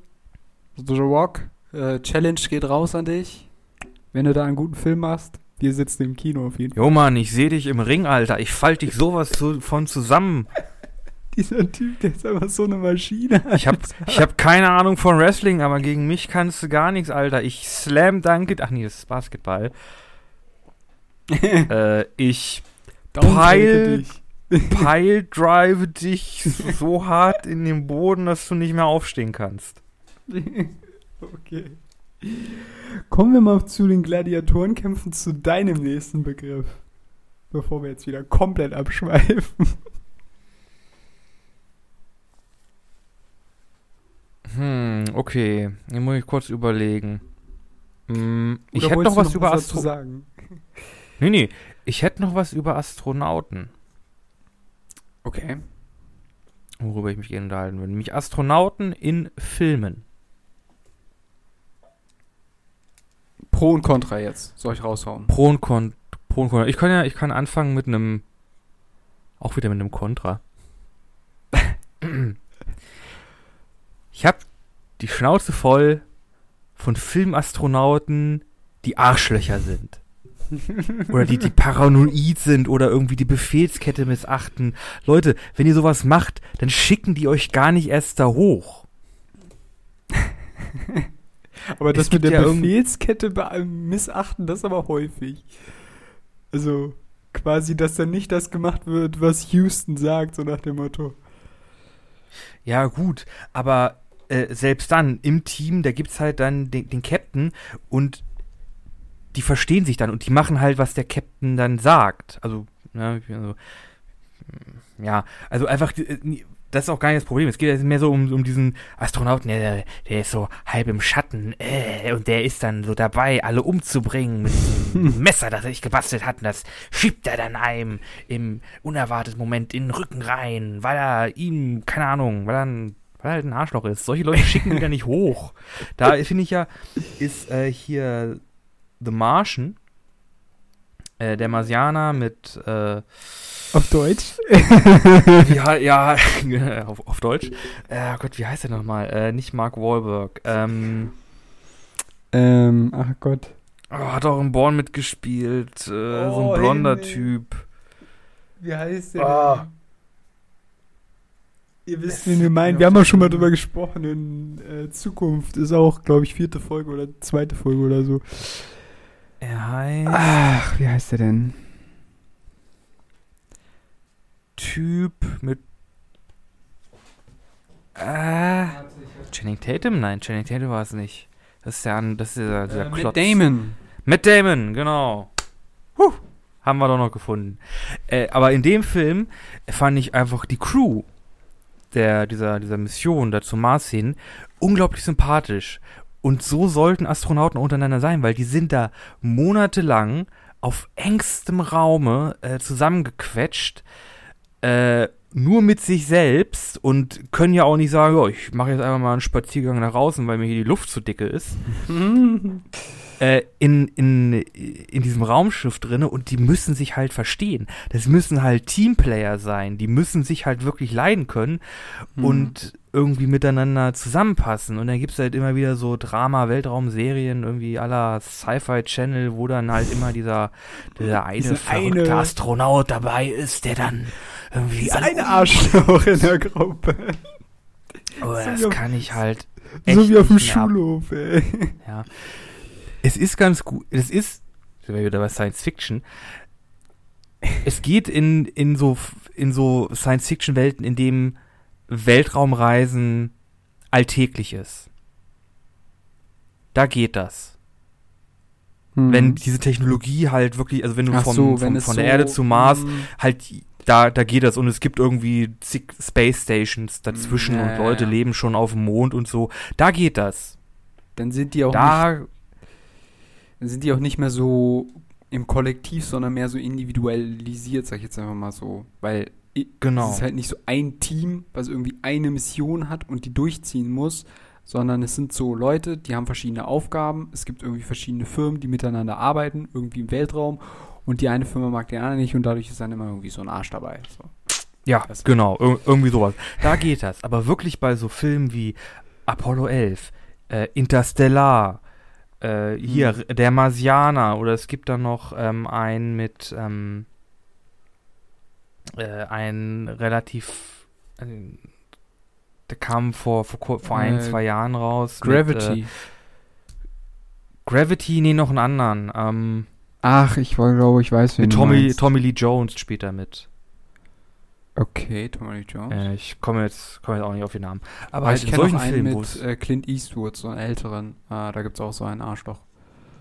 The Rock, äh, Challenge geht raus an dich. Wenn du da einen guten Film machst, wir sitzen im Kino auf jeden Fall. Jo Mann, ich sehe dich im Ring, Alter. Ich falte dich sowas zu, von zusammen. Dieser Typ, der ist einfach so eine Maschine. Ich hab, ich hab keine Ahnung von Wrestling, aber gegen mich kannst du gar nichts, Alter. Ich slam danke. Ach nee, das ist Basketball. äh, ich Peil- pile drive dich so hart in den Boden, dass du nicht mehr aufstehen kannst. okay. Kommen wir mal zu den Gladiatorenkämpfen, zu deinem nächsten Begriff. Bevor wir jetzt wieder komplett abschweifen. Hm, okay. Hier muss ich kurz überlegen. Hm, ich hätte noch was über dazu Astro sagen. Nee, nee. Ich hätte noch was über Astronauten, Okay. worüber ich mich gerne unterhalten würde. Nämlich Astronauten in Filmen. Pro und Contra jetzt. Soll ich raushauen? Pro und Con. Pro und Contra. Ich kann ja, ich kann anfangen mit einem. Auch wieder mit einem Contra. ich habe die Schnauze voll von Filmastronauten, die Arschlöcher sind. Oder die, die paranoid sind oder irgendwie die Befehlskette missachten. Leute, wenn ihr sowas macht, dann schicken die euch gar nicht erst da hoch. aber das Es mit gibt der ja Befehlskette be- missachten, das aber häufig. Also quasi, dass dann nicht das gemacht wird, was Houston sagt, so nach dem Motto. Ja, gut, aber äh, selbst dann im Team, da gibt's halt dann den, den Captain und die verstehen sich dann und die machen halt, was der Captain dann sagt. Also, ne, also ja, also einfach, äh, das ist auch gar nicht das Problem. Es geht jetzt mehr so um, um diesen Astronauten, der, der ist so halb im Schatten äh, und der ist dann so dabei, alle umzubringen mit einem Messer, das er sich gebastelt hat. Und das schiebt er dann einem im unerwarteten Moment in den Rücken rein, weil er ihm, keine Ahnung, weil er ein weil er halt ein Arschloch ist. Solche Leute schicken die da nicht hoch. Da finde ich ja, ist äh, hier The Martian, äh, der Marsianer mit, äh, Auf Deutsch? ja, ja, auf, auf Deutsch. Äh, Gott, wie heißt der nochmal? Äh, nicht Mark Wahlberg. Ähm, ähm, ach Gott. oh, hat auch in Born mitgespielt. Äh, so Oh, ein blonder Himmel. Typ. Wie heißt der Ah. denn? Ihr wisst, wen wir meinen. Wir haben auch der schon mal drüber gesprochen. In äh, Zukunft ist auch, glaube ich, vierte Folge oder zweite Folge oder so. Er heißt Ach, wie heißt der denn? Typ mit. Äh, Channing Tatum? Nein, Channing Tatum war es nicht. Das ist an- das ist der, der Äh, Klotz. Matt Damon. Matt Damon, genau. Huh, haben wir doch noch gefunden. Äh, aber in dem Film fand ich einfach die Crew der, dieser, dieser Mission da zum Mars hin unglaublich sympathisch. Und so sollten Astronauten untereinander sein, weil die sind da monatelang auf engstem Raume äh, zusammengequetscht, äh, nur mit sich selbst und können ja auch nicht sagen, oh, ich mache jetzt einfach mal einen Spaziergang nach außen, weil mir hier die Luft zu dicke ist äh, in, in, in diesem Raumschiff drinne und die müssen sich halt verstehen. Das müssen halt Teamplayer sein. Die müssen sich halt wirklich leiden können Mhm. und irgendwie miteinander zusammenpassen. Und dann gibt es halt immer wieder so Drama-Weltraumserien, irgendwie aller Sci-Fi-Channel, wo dann halt immer dieser, dieser eine Diese verrückte eine- Astronaut dabei ist, der dann irgendwie ist ein Arschloch in der Gruppe. Oh, So das kann ich halt. so wie auf dem ab. Schulhof, ey. Ja. Es ist ganz gut. Es ist, sind wir wieder bei Science Fiction. Es geht in, in so, in so Science-Fiction-Welten, in dem Weltraumreisen alltäglich ist. Da geht das. Wenn diese Technologie halt wirklich, also wenn du vom, so, vom, wenn es von so, der Erde zum Mars mm, halt da, da geht das und es gibt irgendwie zig Space Stations dazwischen Ja, und Leute ja. leben schon auf dem Mond und so. Da geht das. Dann sind die auch nicht, Da, dann sind die auch nicht mehr so im Kollektiv, sondern mehr so individualisiert, sag ich jetzt einfach mal so. Weil Genau. es ist halt nicht so ein Team, was irgendwie eine Mission hat und die durchziehen muss, sondern es sind so Leute, die haben verschiedene Aufgaben. Es gibt irgendwie verschiedene Firmen, die miteinander arbeiten, irgendwie im Weltraum. Und die eine Firma mag die andere nicht und dadurch ist dann immer irgendwie so ein Arsch dabei. So. Ja, Das- genau, ir irgendwie sowas. Da geht das. Aber wirklich bei so Filmen wie Apollo 11, äh, Interstellar, äh, hier, Mhm. Der Marsianer oder es gibt dann noch ähm, einen mit, ähm, äh, ein relativ, äh, der kam vor, vor, vor ein, Äh, zwei Jahren raus. Mit, Gravity. äh, Gravity, nee, noch einen anderen. Ähm, Ach, ich glaube, ich weiß, wen mit Tommy. Tommy Lee Jones spielt da mit. Okay, Tommy Lee Jones. Äh, ich komme jetzt, komme jetzt auch nicht auf den Namen. Aber Aber halt ich kenne noch einen Filmen, mit äh, Clint Eastwood, so einen älteren. Ah, da gibt es auch so einen Arschloch.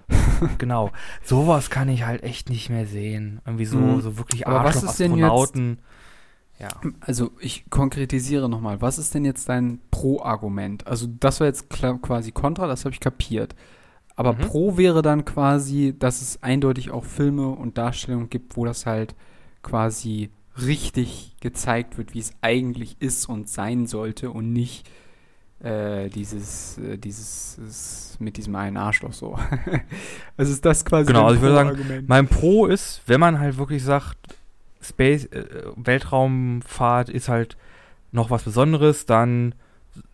Genau, sowas kann ich halt echt nicht mehr sehen. Irgendwie so, Mhm. so wirklich Aber was ist denn jetzt- Arschloch-Astronauten. Ja. Also ich konkretisiere nochmal. Was ist denn jetzt dein Pro-Argument? Also das war jetzt quasi Kontra, das habe ich kapiert. Aber Mhm. Pro wäre dann quasi, dass es eindeutig auch Filme und Darstellungen gibt, wo das halt quasi richtig gezeigt wird, wie es eigentlich ist und sein sollte und nicht äh, dieses, äh, dieses es, mit diesem einen Arschloch so. also ist das quasi Genau, also ich würde sagen? Mein Pro ist, wenn man halt wirklich sagt, Space, äh, Weltraumfahrt ist halt noch was Besonderes, dann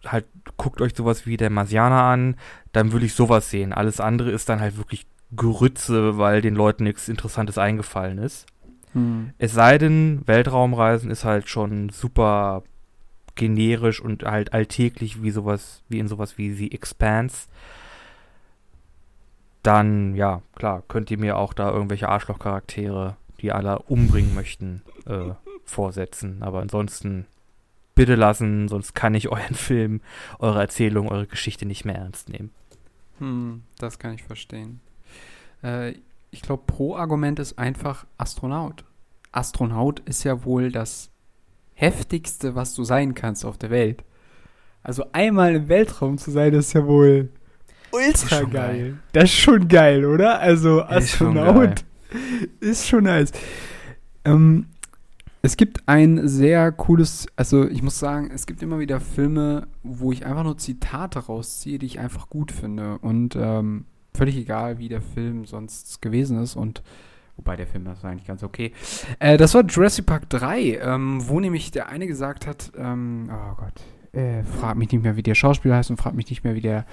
halt guckt euch sowas wie der Marsianer an, dann würde ich sowas sehen. Alles andere ist dann halt wirklich Grütze, weil den Leuten nichts Interessantes eingefallen ist. Hm. Es sei denn, Weltraumreisen ist halt schon super generisch und halt alltäglich wie sowas, wie in sowas wie The Expanse. Dann, ja, klar, könnt ihr mir auch da irgendwelche Arschlochcharaktere, die alle umbringen möchten, äh, vorsetzen. Aber ansonsten bitte lassen, sonst kann ich euren Film, eure Erzählung, eure Geschichte nicht mehr ernst nehmen. Hm, das kann ich verstehen. Äh, ich glaube, Pro-Argument ist einfach Astronaut. Astronaut ist ja wohl das heftigste, was du sein kannst auf der Welt. Also einmal im Weltraum zu sein, ist ja wohl ultra geil. geil. Das ist schon geil, oder? Also Ist schon Astronaut ist schon nice. Ähm, es gibt ein sehr cooles, also ich muss sagen, es gibt immer wieder Filme, wo ich einfach nur Zitate rausziehe, die ich einfach gut finde. Und ähm, völlig egal, wie der Film sonst gewesen ist. Und wobei der Film das war eigentlich ganz okay. Äh, das war Jurassic Park 3, ähm, wo nämlich der eine gesagt hat, ähm, oh Gott, äh, frag mich nicht mehr, wie der Schauspieler heißt und frag mich nicht mehr, wie der,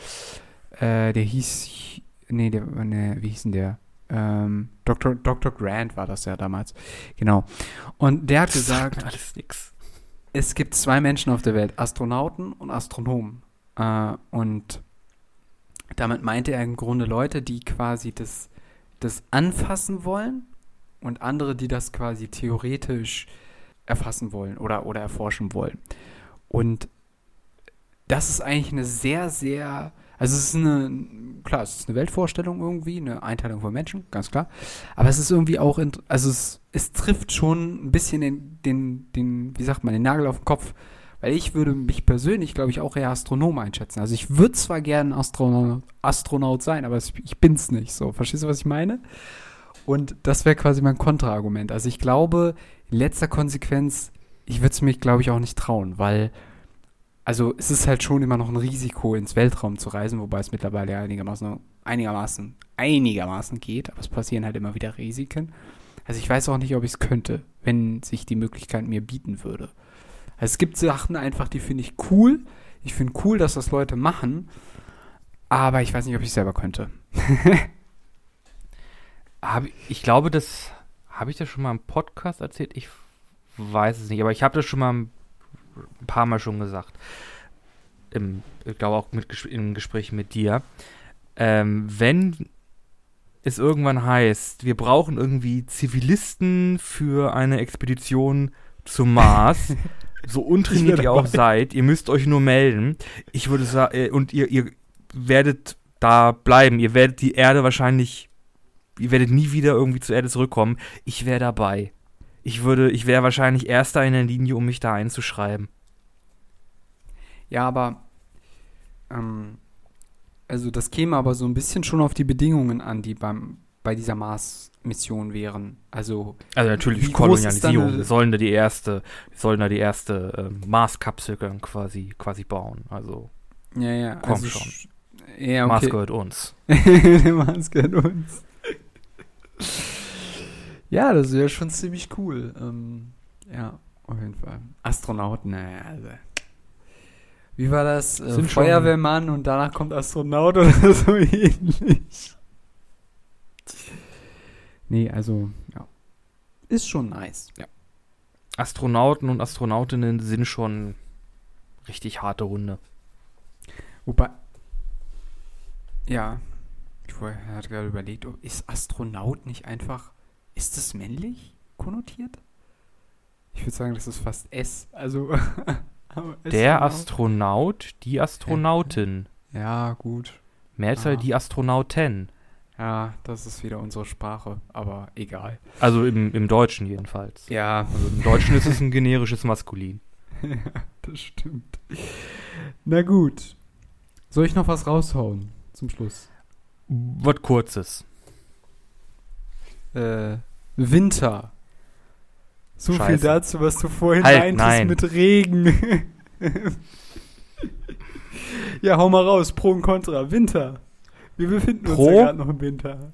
äh, der hieß, nee, der, ne, wie hieß denn der? Ähm, Dr. Dr. Grant war das ja damals. Genau. Und der hat Das sagt gesagt, alles nix. es gibt zwei Menschen auf der Welt, Astronauten und Astronomen. Äh, und damit meinte er im Grunde Leute, die quasi das, das anfassen wollen und andere, die das quasi theoretisch erfassen wollen oder, oder erforschen wollen. Und das ist eigentlich eine sehr, sehr, also es ist eine, klar, es ist eine Weltvorstellung irgendwie, eine Einteilung von Menschen, ganz klar. Aber es ist irgendwie auch, also es, es trifft schon ein bisschen den, den, den, wie sagt man, den Nagel auf den Kopf. Weil ich würde mich persönlich, glaube ich, auch eher Astronom einschätzen. Also ich würde zwar gerne Astronaut, Astronaut sein, aber es, ich bin's nicht. So, verstehst du, was ich meine? Und das wäre quasi mein Kontraargument. Also ich glaube, in letzter Konsequenz, ich würde es mich, glaube ich, auch nicht trauen, weil, also es ist halt schon immer noch ein Risiko, ins Weltraum zu reisen, wobei es mittlerweile einigermaßen, einigermaßen, einigermaßen geht, aber es passieren halt immer wieder Risiken. Also ich weiß auch nicht, ob ich es könnte, wenn sich die Möglichkeit mir bieten würde. Es gibt Sachen einfach, die finde ich cool. Ich finde cool, dass das Leute machen, aber ich weiß nicht, ob ich selber könnte. Ich glaube, das habe ich das schon mal im Podcast erzählt. Ich weiß es nicht, aber ich habe das schon mal ein paar Mal schon gesagt. Im, ich glaube auch mit, im Gespräch mit dir. Ähm, wenn es irgendwann heißt, wir brauchen irgendwie Zivilisten für eine Expedition zum Mars, so untrainiert ihr auch seid, ihr müsst euch nur melden. Ich würde sagen, äh, und ihr, ihr werdet da bleiben. Ihr werdet die Erde wahrscheinlich ihr werdet nie wieder irgendwie zur Erde zurückkommen. Ich wäre dabei. Ich würde, ich wäre wahrscheinlich erster in der Linie, um mich da einzuschreiben. Ja, aber ähm, also das käme aber so ein bisschen schon auf die Bedingungen an, die beim bei dieser Mars-Mission wären. Also Also natürlich Kolonialisierung. Wir sollen da die erste, wir sollen da die erste ähm, Mars-Kapsel quasi, quasi bauen. Also ja, ja, Komm also schon. sch- Ja, Mars okay. gehört uns. Der Mars gehört uns. ja, das wäre schon ziemlich cool. Ähm, ja, auf jeden Fall. Astronauten, naja, also. Wie war das? Äh, Feuerwehrmann und danach kommt Astronaut oder so ähnlich. Nee, also, ja. Ist schon nice. Astronauten und Astronautinnen sind schon richtig harte Hunde. Wobei. Ja. Ich hatte gerade überlegt, ob- ist Astronaut nicht einfach. Ist das männlich konnotiert? Ich würde sagen, das ist fast S. Also. Der Astronaut- Astronaut, die Astronautin. Ja, gut. Mehrzahl Ah. die Astronauten. Ja, das ist wieder unsere Sprache, aber egal. Also im, im Deutschen jedenfalls. Ja, Also im Deutschen ist es ein generisches Maskulin. ja, das stimmt. Na gut. Soll ich noch was raushauen zum Schluss? Was kurzes. Äh, Winter. So viel Scheiße. dazu, was du vorhin Halt, meintest mit Regen. ja, hau mal raus. Pro und Contra. Winter. Wir befinden uns Pro? ja gerade noch im Winter.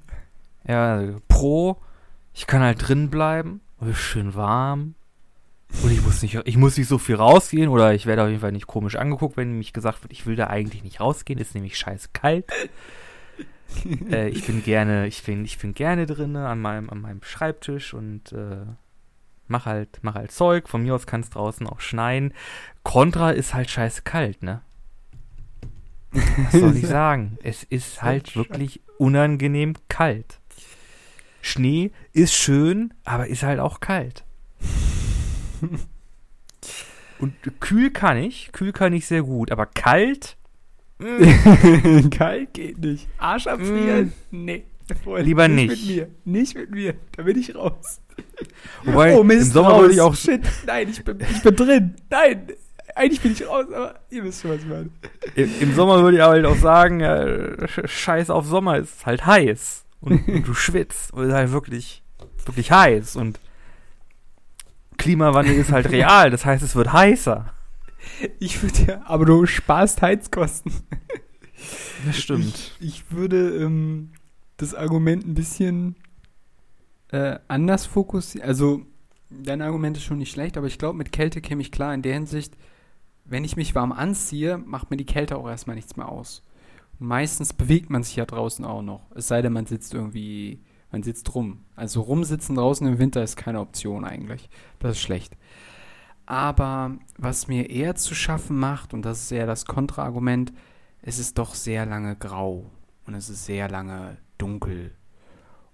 Ja, also pro, ich kann halt drin bleiben, ist schön warm. Und ich muss nicht, ich muss nicht so viel rausgehen oder ich werde auf jeden Fall nicht komisch angeguckt, wenn mich gesagt wird, ich will da eigentlich nicht rausgehen, ist nämlich scheiße kalt. äh, ich bin gerne, ich bin, ich bin gerne drin an meinem, an meinem Schreibtisch und äh, mach halt, mach halt Zeug. Von mir aus kann es draußen auch schneien. Contra ist halt scheiße kalt, ne? Was soll ich sagen? Es ist halt wirklich unangenehm kalt. Schnee ist schön, aber ist halt auch kalt. Und kühl kann ich, kühl kann ich sehr gut, aber kalt? kalt geht nicht. Arsch abfrieren? Mm. Nee. Lieber nicht. Nicht mit mir. Nicht mit mir. Da bin ich raus. Wobei, oh, Mist, im Sommer raus. würde ich auch. Shit, nein, ich bin, ich bin drin. Nein, eigentlich bin ich raus, aber ihr wisst schon, was ich meine. Im, Im, Sommer würde ich aber halt auch sagen, äh, scheiß auf Sommer, ist halt heiß. Und, und du schwitzt. Und ist halt wirklich, wirklich heiß. Und Klimawandel ist halt real. Das heißt, es wird heißer. Ich würde ja, aber du sparst Heizkosten. Das stimmt. Ich, ich würde ähm, das Argument ein bisschen äh, anders fokussieren. Also, dein Argument ist schon nicht schlecht, aber ich glaube, mit Kälte käme ich klar in der Hinsicht, wenn ich mich warm anziehe, macht mir die Kälte auch erstmal nichts mehr aus. Und meistens bewegt man sich ja draußen auch noch. Es sei denn, man sitzt irgendwie, man sitzt rum. Also rumsitzen draußen im Winter ist keine Option eigentlich. Das ist schlecht. Aber was mir eher zu schaffen macht, und das ist eher das Kontraargument, es ist doch sehr lange grau und es ist sehr lange dunkel.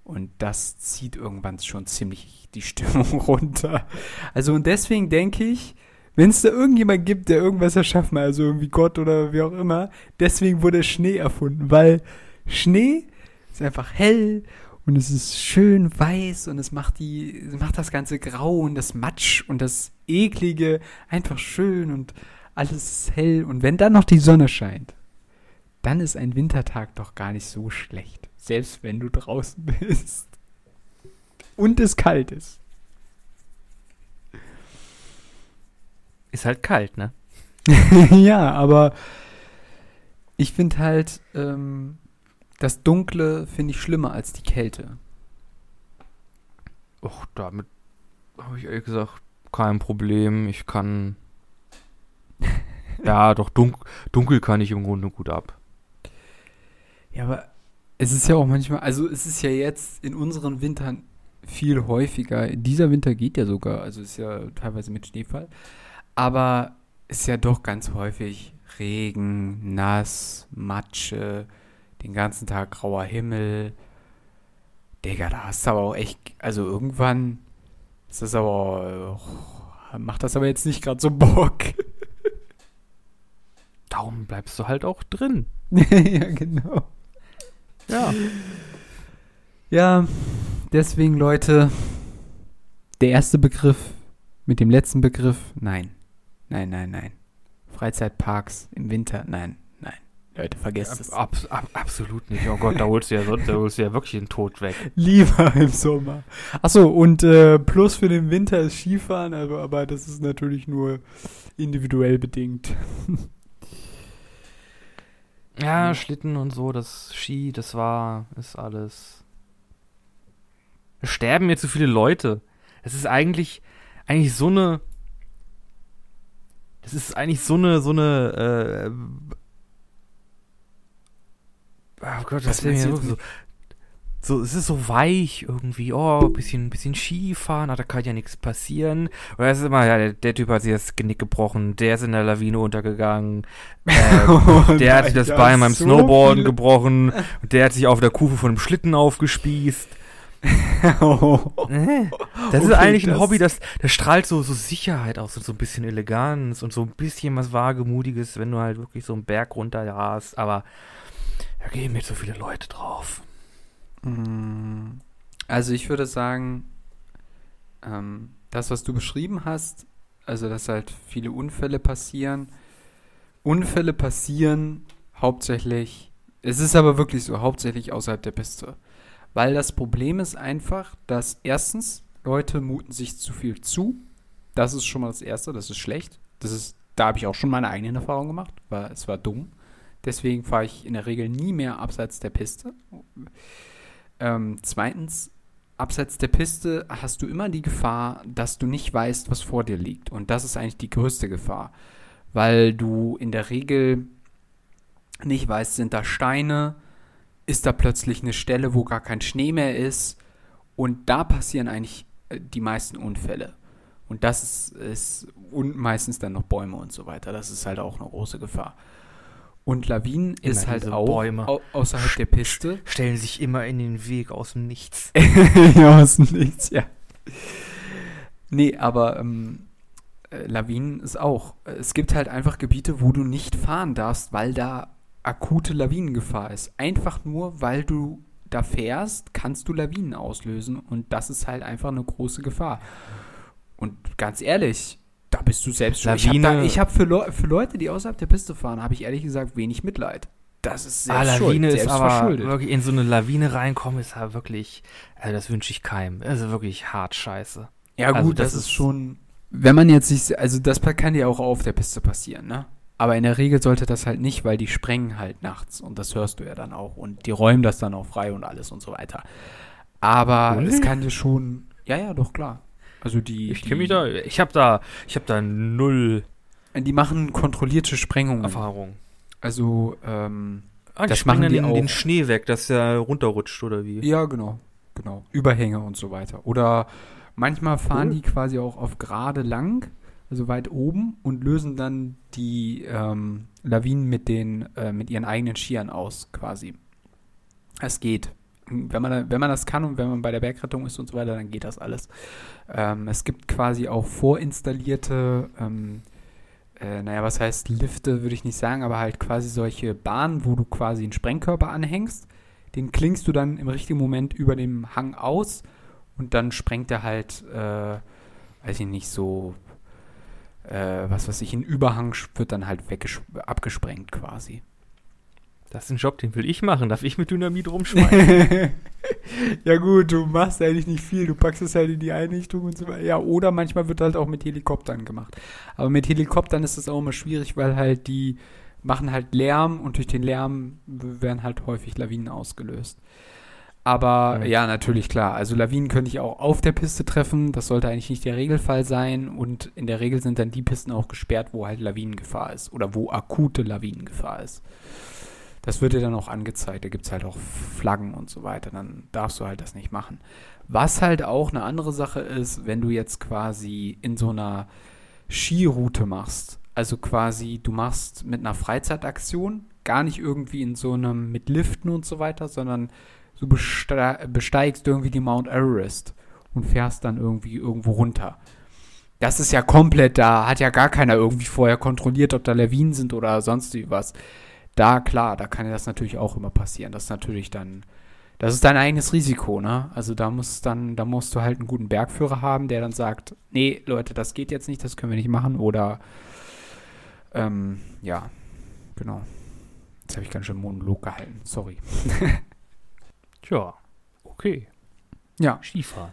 Und das zieht irgendwann schon ziemlich die Stimmung runter. Also und deswegen denke ich, wenn es da irgendjemand gibt, der irgendwas erschaffen also irgendwie Gott oder wie auch immer, deswegen wurde Schnee erfunden, weil Schnee ist einfach hell und es ist schön weiß und es macht die macht das ganze Grau und das Matsch und das eklige einfach schön und alles ist hell und wenn dann noch die Sonne scheint, dann ist ein Wintertag doch gar nicht so schlecht, selbst wenn du draußen bist und es kalt ist. Ist halt kalt, ne? ja, aber ich finde halt, ähm, das Dunkle finde ich schlimmer als die Kälte. Och, damit habe ich ehrlich gesagt kein Problem. Ich kann. ja, doch dunk dunkel kann ich im Grunde gut ab. Ja, aber es ist ja auch manchmal, also es ist ja jetzt in unseren Wintern viel häufiger. Dieser Winter geht ja sogar, also ist ja teilweise mit Schneefall. Aber ist ja doch ganz häufig Regen, nass, Matsche, den ganzen Tag grauer Himmel. Digga, da hast du aber auch echt, also irgendwann ist das aber, oh, macht das aber jetzt nicht gerade so Bock. Darum bleibst du halt auch drin. ja, genau. Ja. Ja, deswegen Leute, der erste Begriff mit dem letzten Begriff, nein. Nein, nein, nein. Freizeitparks im Winter, nein, nein. Leute, vergesst es. Ab, ab, absolut nicht. Oh Gott, da holst du ja, da holst du ja wirklich den Tod weg. Lieber im Sommer. Achso, und äh, plus für den Winter ist Skifahren, aber, aber das ist natürlich nur individuell bedingt. ja, Schlitten und so, das Ski, das war, ist alles. Es sterben mir zu viele Leute. Es ist eigentlich, eigentlich so eine das ist eigentlich so eine, so eine, äh, oh Gott, das ist ja so, so, es ist so weich irgendwie, oh, bisschen, bisschen Skifahren, ah, da kann ja nichts passieren. Oder es ist immer, ja, der, der, Typ hat sich das Genick gebrochen, der ist in der Lawine untergegangen, äh, oh, der hat sich das Bein beim so Snowboarden gebrochen, der hat sich auf der Kufe von einem Schlitten aufgespießt. Äh, das ist eigentlich ein Hobby, das, das strahlt so, so Sicherheit aus und so ein bisschen Eleganz und so ein bisschen was Wagemutiges, wenn du halt wirklich so einen Berg runter hast. Aber da gehen mir so viele Leute drauf. Mm, also ich würde sagen, ähm, das, was du beschrieben hast, also dass halt viele Unfälle passieren. Unfälle passieren hauptsächlich, es ist aber wirklich so, hauptsächlich außerhalb der Piste. Weil das Problem ist einfach, dass erstens Leute muten sich zu viel zu. Das ist schon mal das Erste, das ist schlecht. Das ist, da habe ich auch schon meine eigenen Erfahrungen gemacht, weil es war dumm. Deswegen fahre ich in der Regel nie mehr abseits der Piste. Ähm, zweitens, abseits der Piste hast du immer die Gefahr, dass du nicht weißt, was vor dir liegt. Und das ist eigentlich die größte Gefahr. Weil du in der Regel nicht weißt, sind da Steine, ist da plötzlich eine Stelle, wo gar kein Schnee mehr ist. Und da passieren eigentlich äh, die meisten Unfälle. Und das ist, ist und meistens dann noch Bäume und so weiter. Das ist halt auch eine große Gefahr. Und Lawinen ist halt auch Bäume. au außerhalb der Piste. Stellen sich immer in den Weg aus dem Nichts. ja, aus dem Nichts, ja. Nee, aber ähm, äh, Lawinen ist auch. Es gibt halt einfach Gebiete, wo du nicht fahren darfst, weil da akute Lawinengefahr ist. Einfach nur, weil du da fährst, kannst du Lawinen auslösen und das ist halt einfach eine große Gefahr. Und ganz ehrlich, da bist du selbst. Ich habe Lawine- ich hab für, Leu für Leute, die außerhalb der Piste fahren, habe ich ehrlich gesagt wenig Mitleid. Das ist Ah, selbst Lawine schuld, ist aber verschuldet. wirklich in so eine Lawine reinkommen, ist ja wirklich, also das wünsche ich keinem. Also wirklich hart scheiße. Ja, gut, Also das, das ist schon. Wenn man jetzt nicht. Also, das kann ja auch auf der Piste passieren, ne? Aber in der Regel sollte das halt nicht, weil die sprengen halt nachts und das hörst du ja dann auch und die räumen das dann auch frei und alles und so weiter. Aber Really? es kann dir schon. Ja, ja, doch, klar. Also, die. Ich kenne mich da, ich habe da, ich habe da null Die machen kontrollierte Sprengungen. Erfahrung. Also, ähm. Ah, die Das machen dann die den, auch. den Schnee weg, dass der runterrutscht oder wie? Ja, genau. Genau. Überhänge und so weiter. Oder manchmal fahren Cool. die quasi auch auf gerade lang, also weit oben, und lösen dann die ähm, Lawinen mit, den, äh, mit ihren eigenen Skiern aus, quasi. Es geht. Wenn man, wenn man das kann und wenn man bei der Bergrettung ist und so weiter, dann geht das alles. Ähm, es gibt quasi auch vorinstallierte, ähm, äh, naja, was heißt Lifte, würde ich nicht sagen, aber halt quasi solche Bahnen, wo du quasi einen Sprengkörper anhängst den klingst du dann im richtigen Moment über dem Hang aus und dann sprengt er halt, äh, weiß ich nicht, so, äh, was weiß ich, ein Überhang wird dann halt abgesprengt quasi. Das ist ein Job, den will ich machen. Darf ich mit Dynamit rumschmeißen? ja gut, du machst eigentlich nicht viel, du packst es halt in die Einrichtung und so weiter. Ja, oder manchmal wird halt auch mit Helikoptern gemacht. Aber mit Helikoptern ist es auch immer schwierig, weil halt die machen halt Lärm und durch den Lärm werden halt häufig Lawinen ausgelöst. Aber Ja. ja, natürlich klar. Also Lawinen könnte ich auch auf der Piste treffen. Das sollte eigentlich nicht der Regelfall sein. Und in der Regel sind dann die Pisten auch gesperrt, wo halt Lawinengefahr ist oder wo akute Lawinengefahr ist. Das wird dir dann auch angezeigt. Da gibt es halt auch Flaggen und so weiter. Dann darfst du halt das nicht machen. Was halt auch eine andere Sache ist, wenn du jetzt quasi in so einer Skiroute machst. Also quasi, du machst mit einer Freizeitaktion, gar nicht irgendwie in so einem mit Liften und so weiter, sondern du beste besteigst irgendwie die Mount Everest und fährst dann irgendwie irgendwo runter. Das ist ja komplett, da hat ja gar keiner irgendwie vorher kontrolliert, ob da Lawinen sind oder sonst was. Da, klar, da kann das natürlich auch immer passieren. Das ist natürlich dann, das ist dein eigenes Risiko, ne? Also da muss dann, da musst du halt einen guten Bergführer haben, der dann sagt, nee, Leute, das geht jetzt nicht, das können wir nicht machen. Oder ähm, ja, genau. Jetzt habe ich ganz schön Monolog gehalten, sorry. Tja, okay. Ja, Skifahren.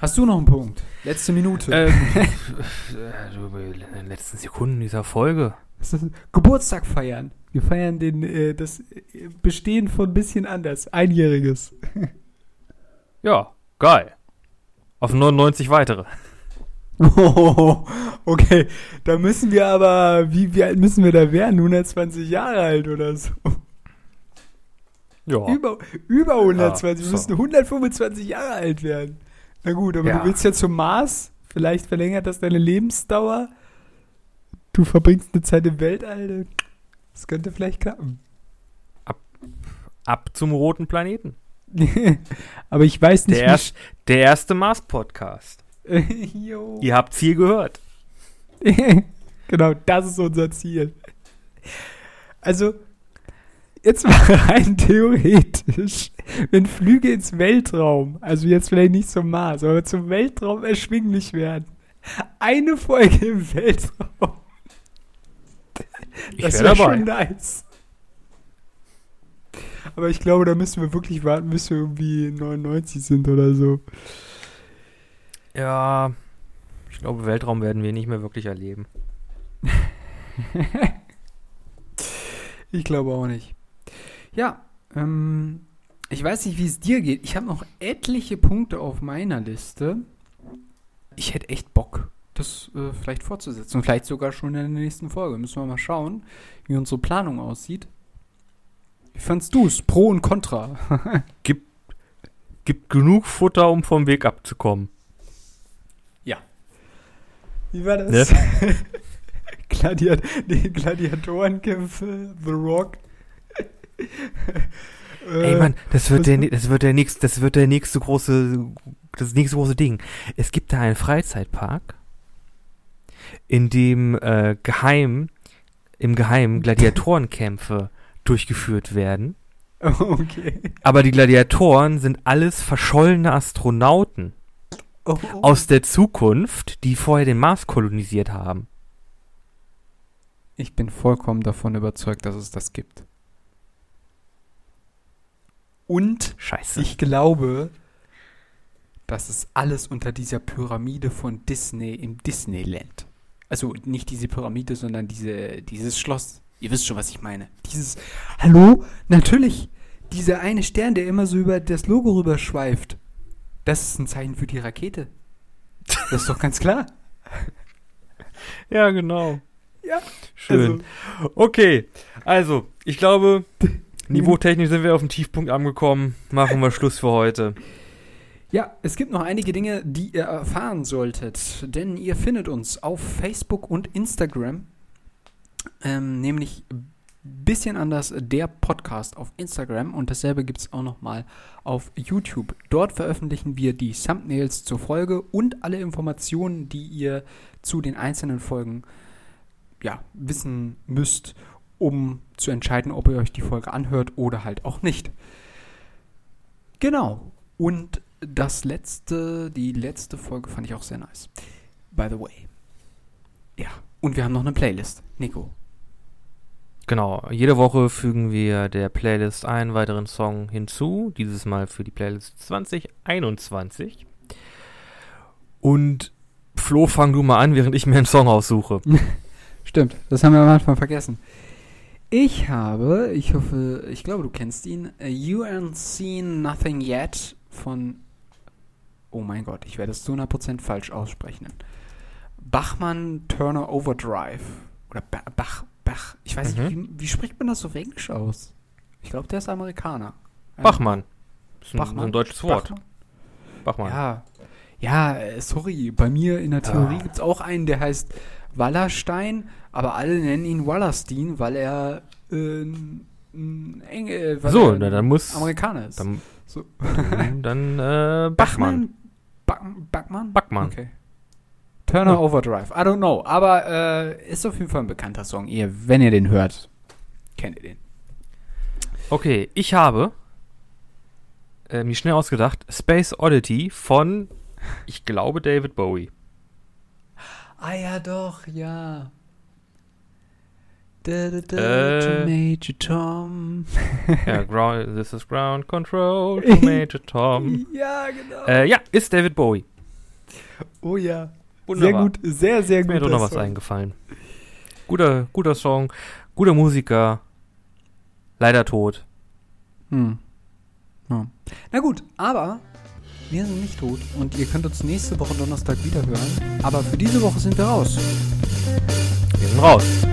hast du noch einen Punkt? Letzte Minute. ähm, äh, in den letzten Sekunden dieser Folge. Geburtstag feiern. Wir feiern den, äh, das äh, Bestehen von ein bisschen anders. Einjähriges. Ja, geil. Auf 99 weitere. Oh, okay. Da müssen wir aber, wie, wie alt müssen wir da werden? 120 Jahre alt oder so. Ja. Über, über 120. Ja, wir so. müssen 125 Jahre alt werden. Na gut, aber Ja. du willst ja zum Mars. Vielleicht verlängert das deine Lebensdauer. Du verbringst eine Zeit im Weltall. Das könnte vielleicht klappen. Ab zum roten Planeten. aber ich weiß nicht, Der, erst, der erste Mars-Podcast. Ihr habt's hier gehört. genau, das ist unser Ziel. Also, jetzt mal rein theoretisch, wenn Flüge ins Weltraum, also jetzt vielleicht nicht zum Mars, aber zum Weltraum erschwinglich werden. Eine Folge im Weltraum. Das wäre dabei. schon nice. Aber ich glaube, da müssen wir wirklich warten, bis wir irgendwie 99 sind oder so. Ja, ich glaube, Weltraum werden wir nicht mehr wirklich erleben. Ich glaube auch nicht. Ja, ähm, ich weiß nicht, wie es dir geht. Ich habe noch etliche Punkte auf meiner Liste. Ich hätte echt Bock, das äh, vielleicht fortzusetzen. Vielleicht sogar schon in der nächsten Folge. Müssen wir mal schauen, wie unsere Planung aussieht. Wie fandst du's? Pro und Contra. Gibt, gibt genug Futter, um vom Weg abzukommen. Wie war das? Ne? Gladiat die Gladiatorenkämpfe, The Rock. Ey Äh, Mann, das wird der, das wird der nächste, das wird der nächste große, das nächste große Ding. Es gibt da einen Freizeitpark, in dem äh, geheim, im Geheimen Gladiatorenkämpfe durchgeführt werden. Okay. Aber die Gladiatoren sind alles verschollene Astronauten oh. aus der Zukunft, die vorher den Mars kolonisiert haben. Ich bin vollkommen davon überzeugt, dass es das gibt. Und Scheiße. ich glaube, dass es alles unter dieser Pyramide von Disney im Disneyland. Also nicht diese Pyramide, sondern diese, dieses Schloss. Ihr wisst schon, was ich meine. Dieses. Hallo? Natürlich. Dieser eine Stern, der immer so über das Logo rüberschweift. Das ist ein Zeichen für die Rakete. Das ist doch ganz klar. ja, genau. Ja. Schön. Okay, also, ich glaube, niveautechnisch sind wir auf dem Tiefpunkt angekommen. Machen wir Schluss für heute. Ja, es gibt noch einige Dinge, die ihr erfahren solltet, denn ihr findet uns auf Facebook und Instagram, ähm, nämlich bisschen anders der Podcast auf Instagram und dasselbe gibt es auch noch mal auf YouTube. Dort veröffentlichen wir die Thumbnails zur Folge und alle Informationen, die ihr zu den einzelnen Folgen ja, wissen müsst, um zu entscheiden, ob ihr euch die Folge anhört oder halt auch nicht. Genau. Und das letzte, die letzte Folge fand ich auch sehr nice. By the way. Ja. Und wir haben noch eine Playlist. Nico. Genau, jede Woche fügen wir der Playlist einen weiteren Song hinzu. Dieses Mal für die Playlist 2021. Und Flo, fang du mal an, während ich mir einen Song aussuche. Stimmt, das haben wir am Anfang vergessen. Ich habe, ich hoffe, ich glaube, du kennst ihn, äh, You Ain't Seen Nothing Yet von, oh mein Gott, ich werde es zu 100% falsch aussprechen. Bachmann Turner Overdrive. Oder ba Bach, Bach, ich weiß nicht, wie, wie spricht man das auf Englisch aus? Ich glaube, der ist Amerikaner. Bachmann. Das ist ein, Bachmann? ein deutsches Wort. Bachmann? Bachmann. Ja, ja, äh, sorry, bei mir in der Theorie Ah. gibt es auch einen, der heißt Wallerstein, aber alle nennen ihn Wallerstein, weil er äh, ein Eng äh, weil so, er na, dann muss. Amerikaner ist. Dann, so. dann äh, Bachmann. Bachmann? Bachmann? Bachmann. Okay. Turner. Overdrive. I don't know, aber äh, ist auf jeden Fall ein bekannter Song. Ihr, wenn ihr den hört, kennt ihr den. Okay, ich habe äh, mir schnell ausgedacht, Space Oddity von, ich glaube, David Bowie. Ah ja, doch, ja. Da, da, da, Äh. to Major Tom. ja, ground, This is Ground Control to Major Tom. Ja, genau. Äh, ja, ist David Bowie. oh ja. Wunderbar. Sehr gut, sehr, sehr gut. mir doch noch was eingefallen. Guter, guter Song, guter Musiker, leider tot. Hm. Ja. Na gut, aber wir sind nicht tot und ihr könnt uns nächste Woche Donnerstag wieder hören. Aber für diese Woche sind wir raus. Wir sind raus.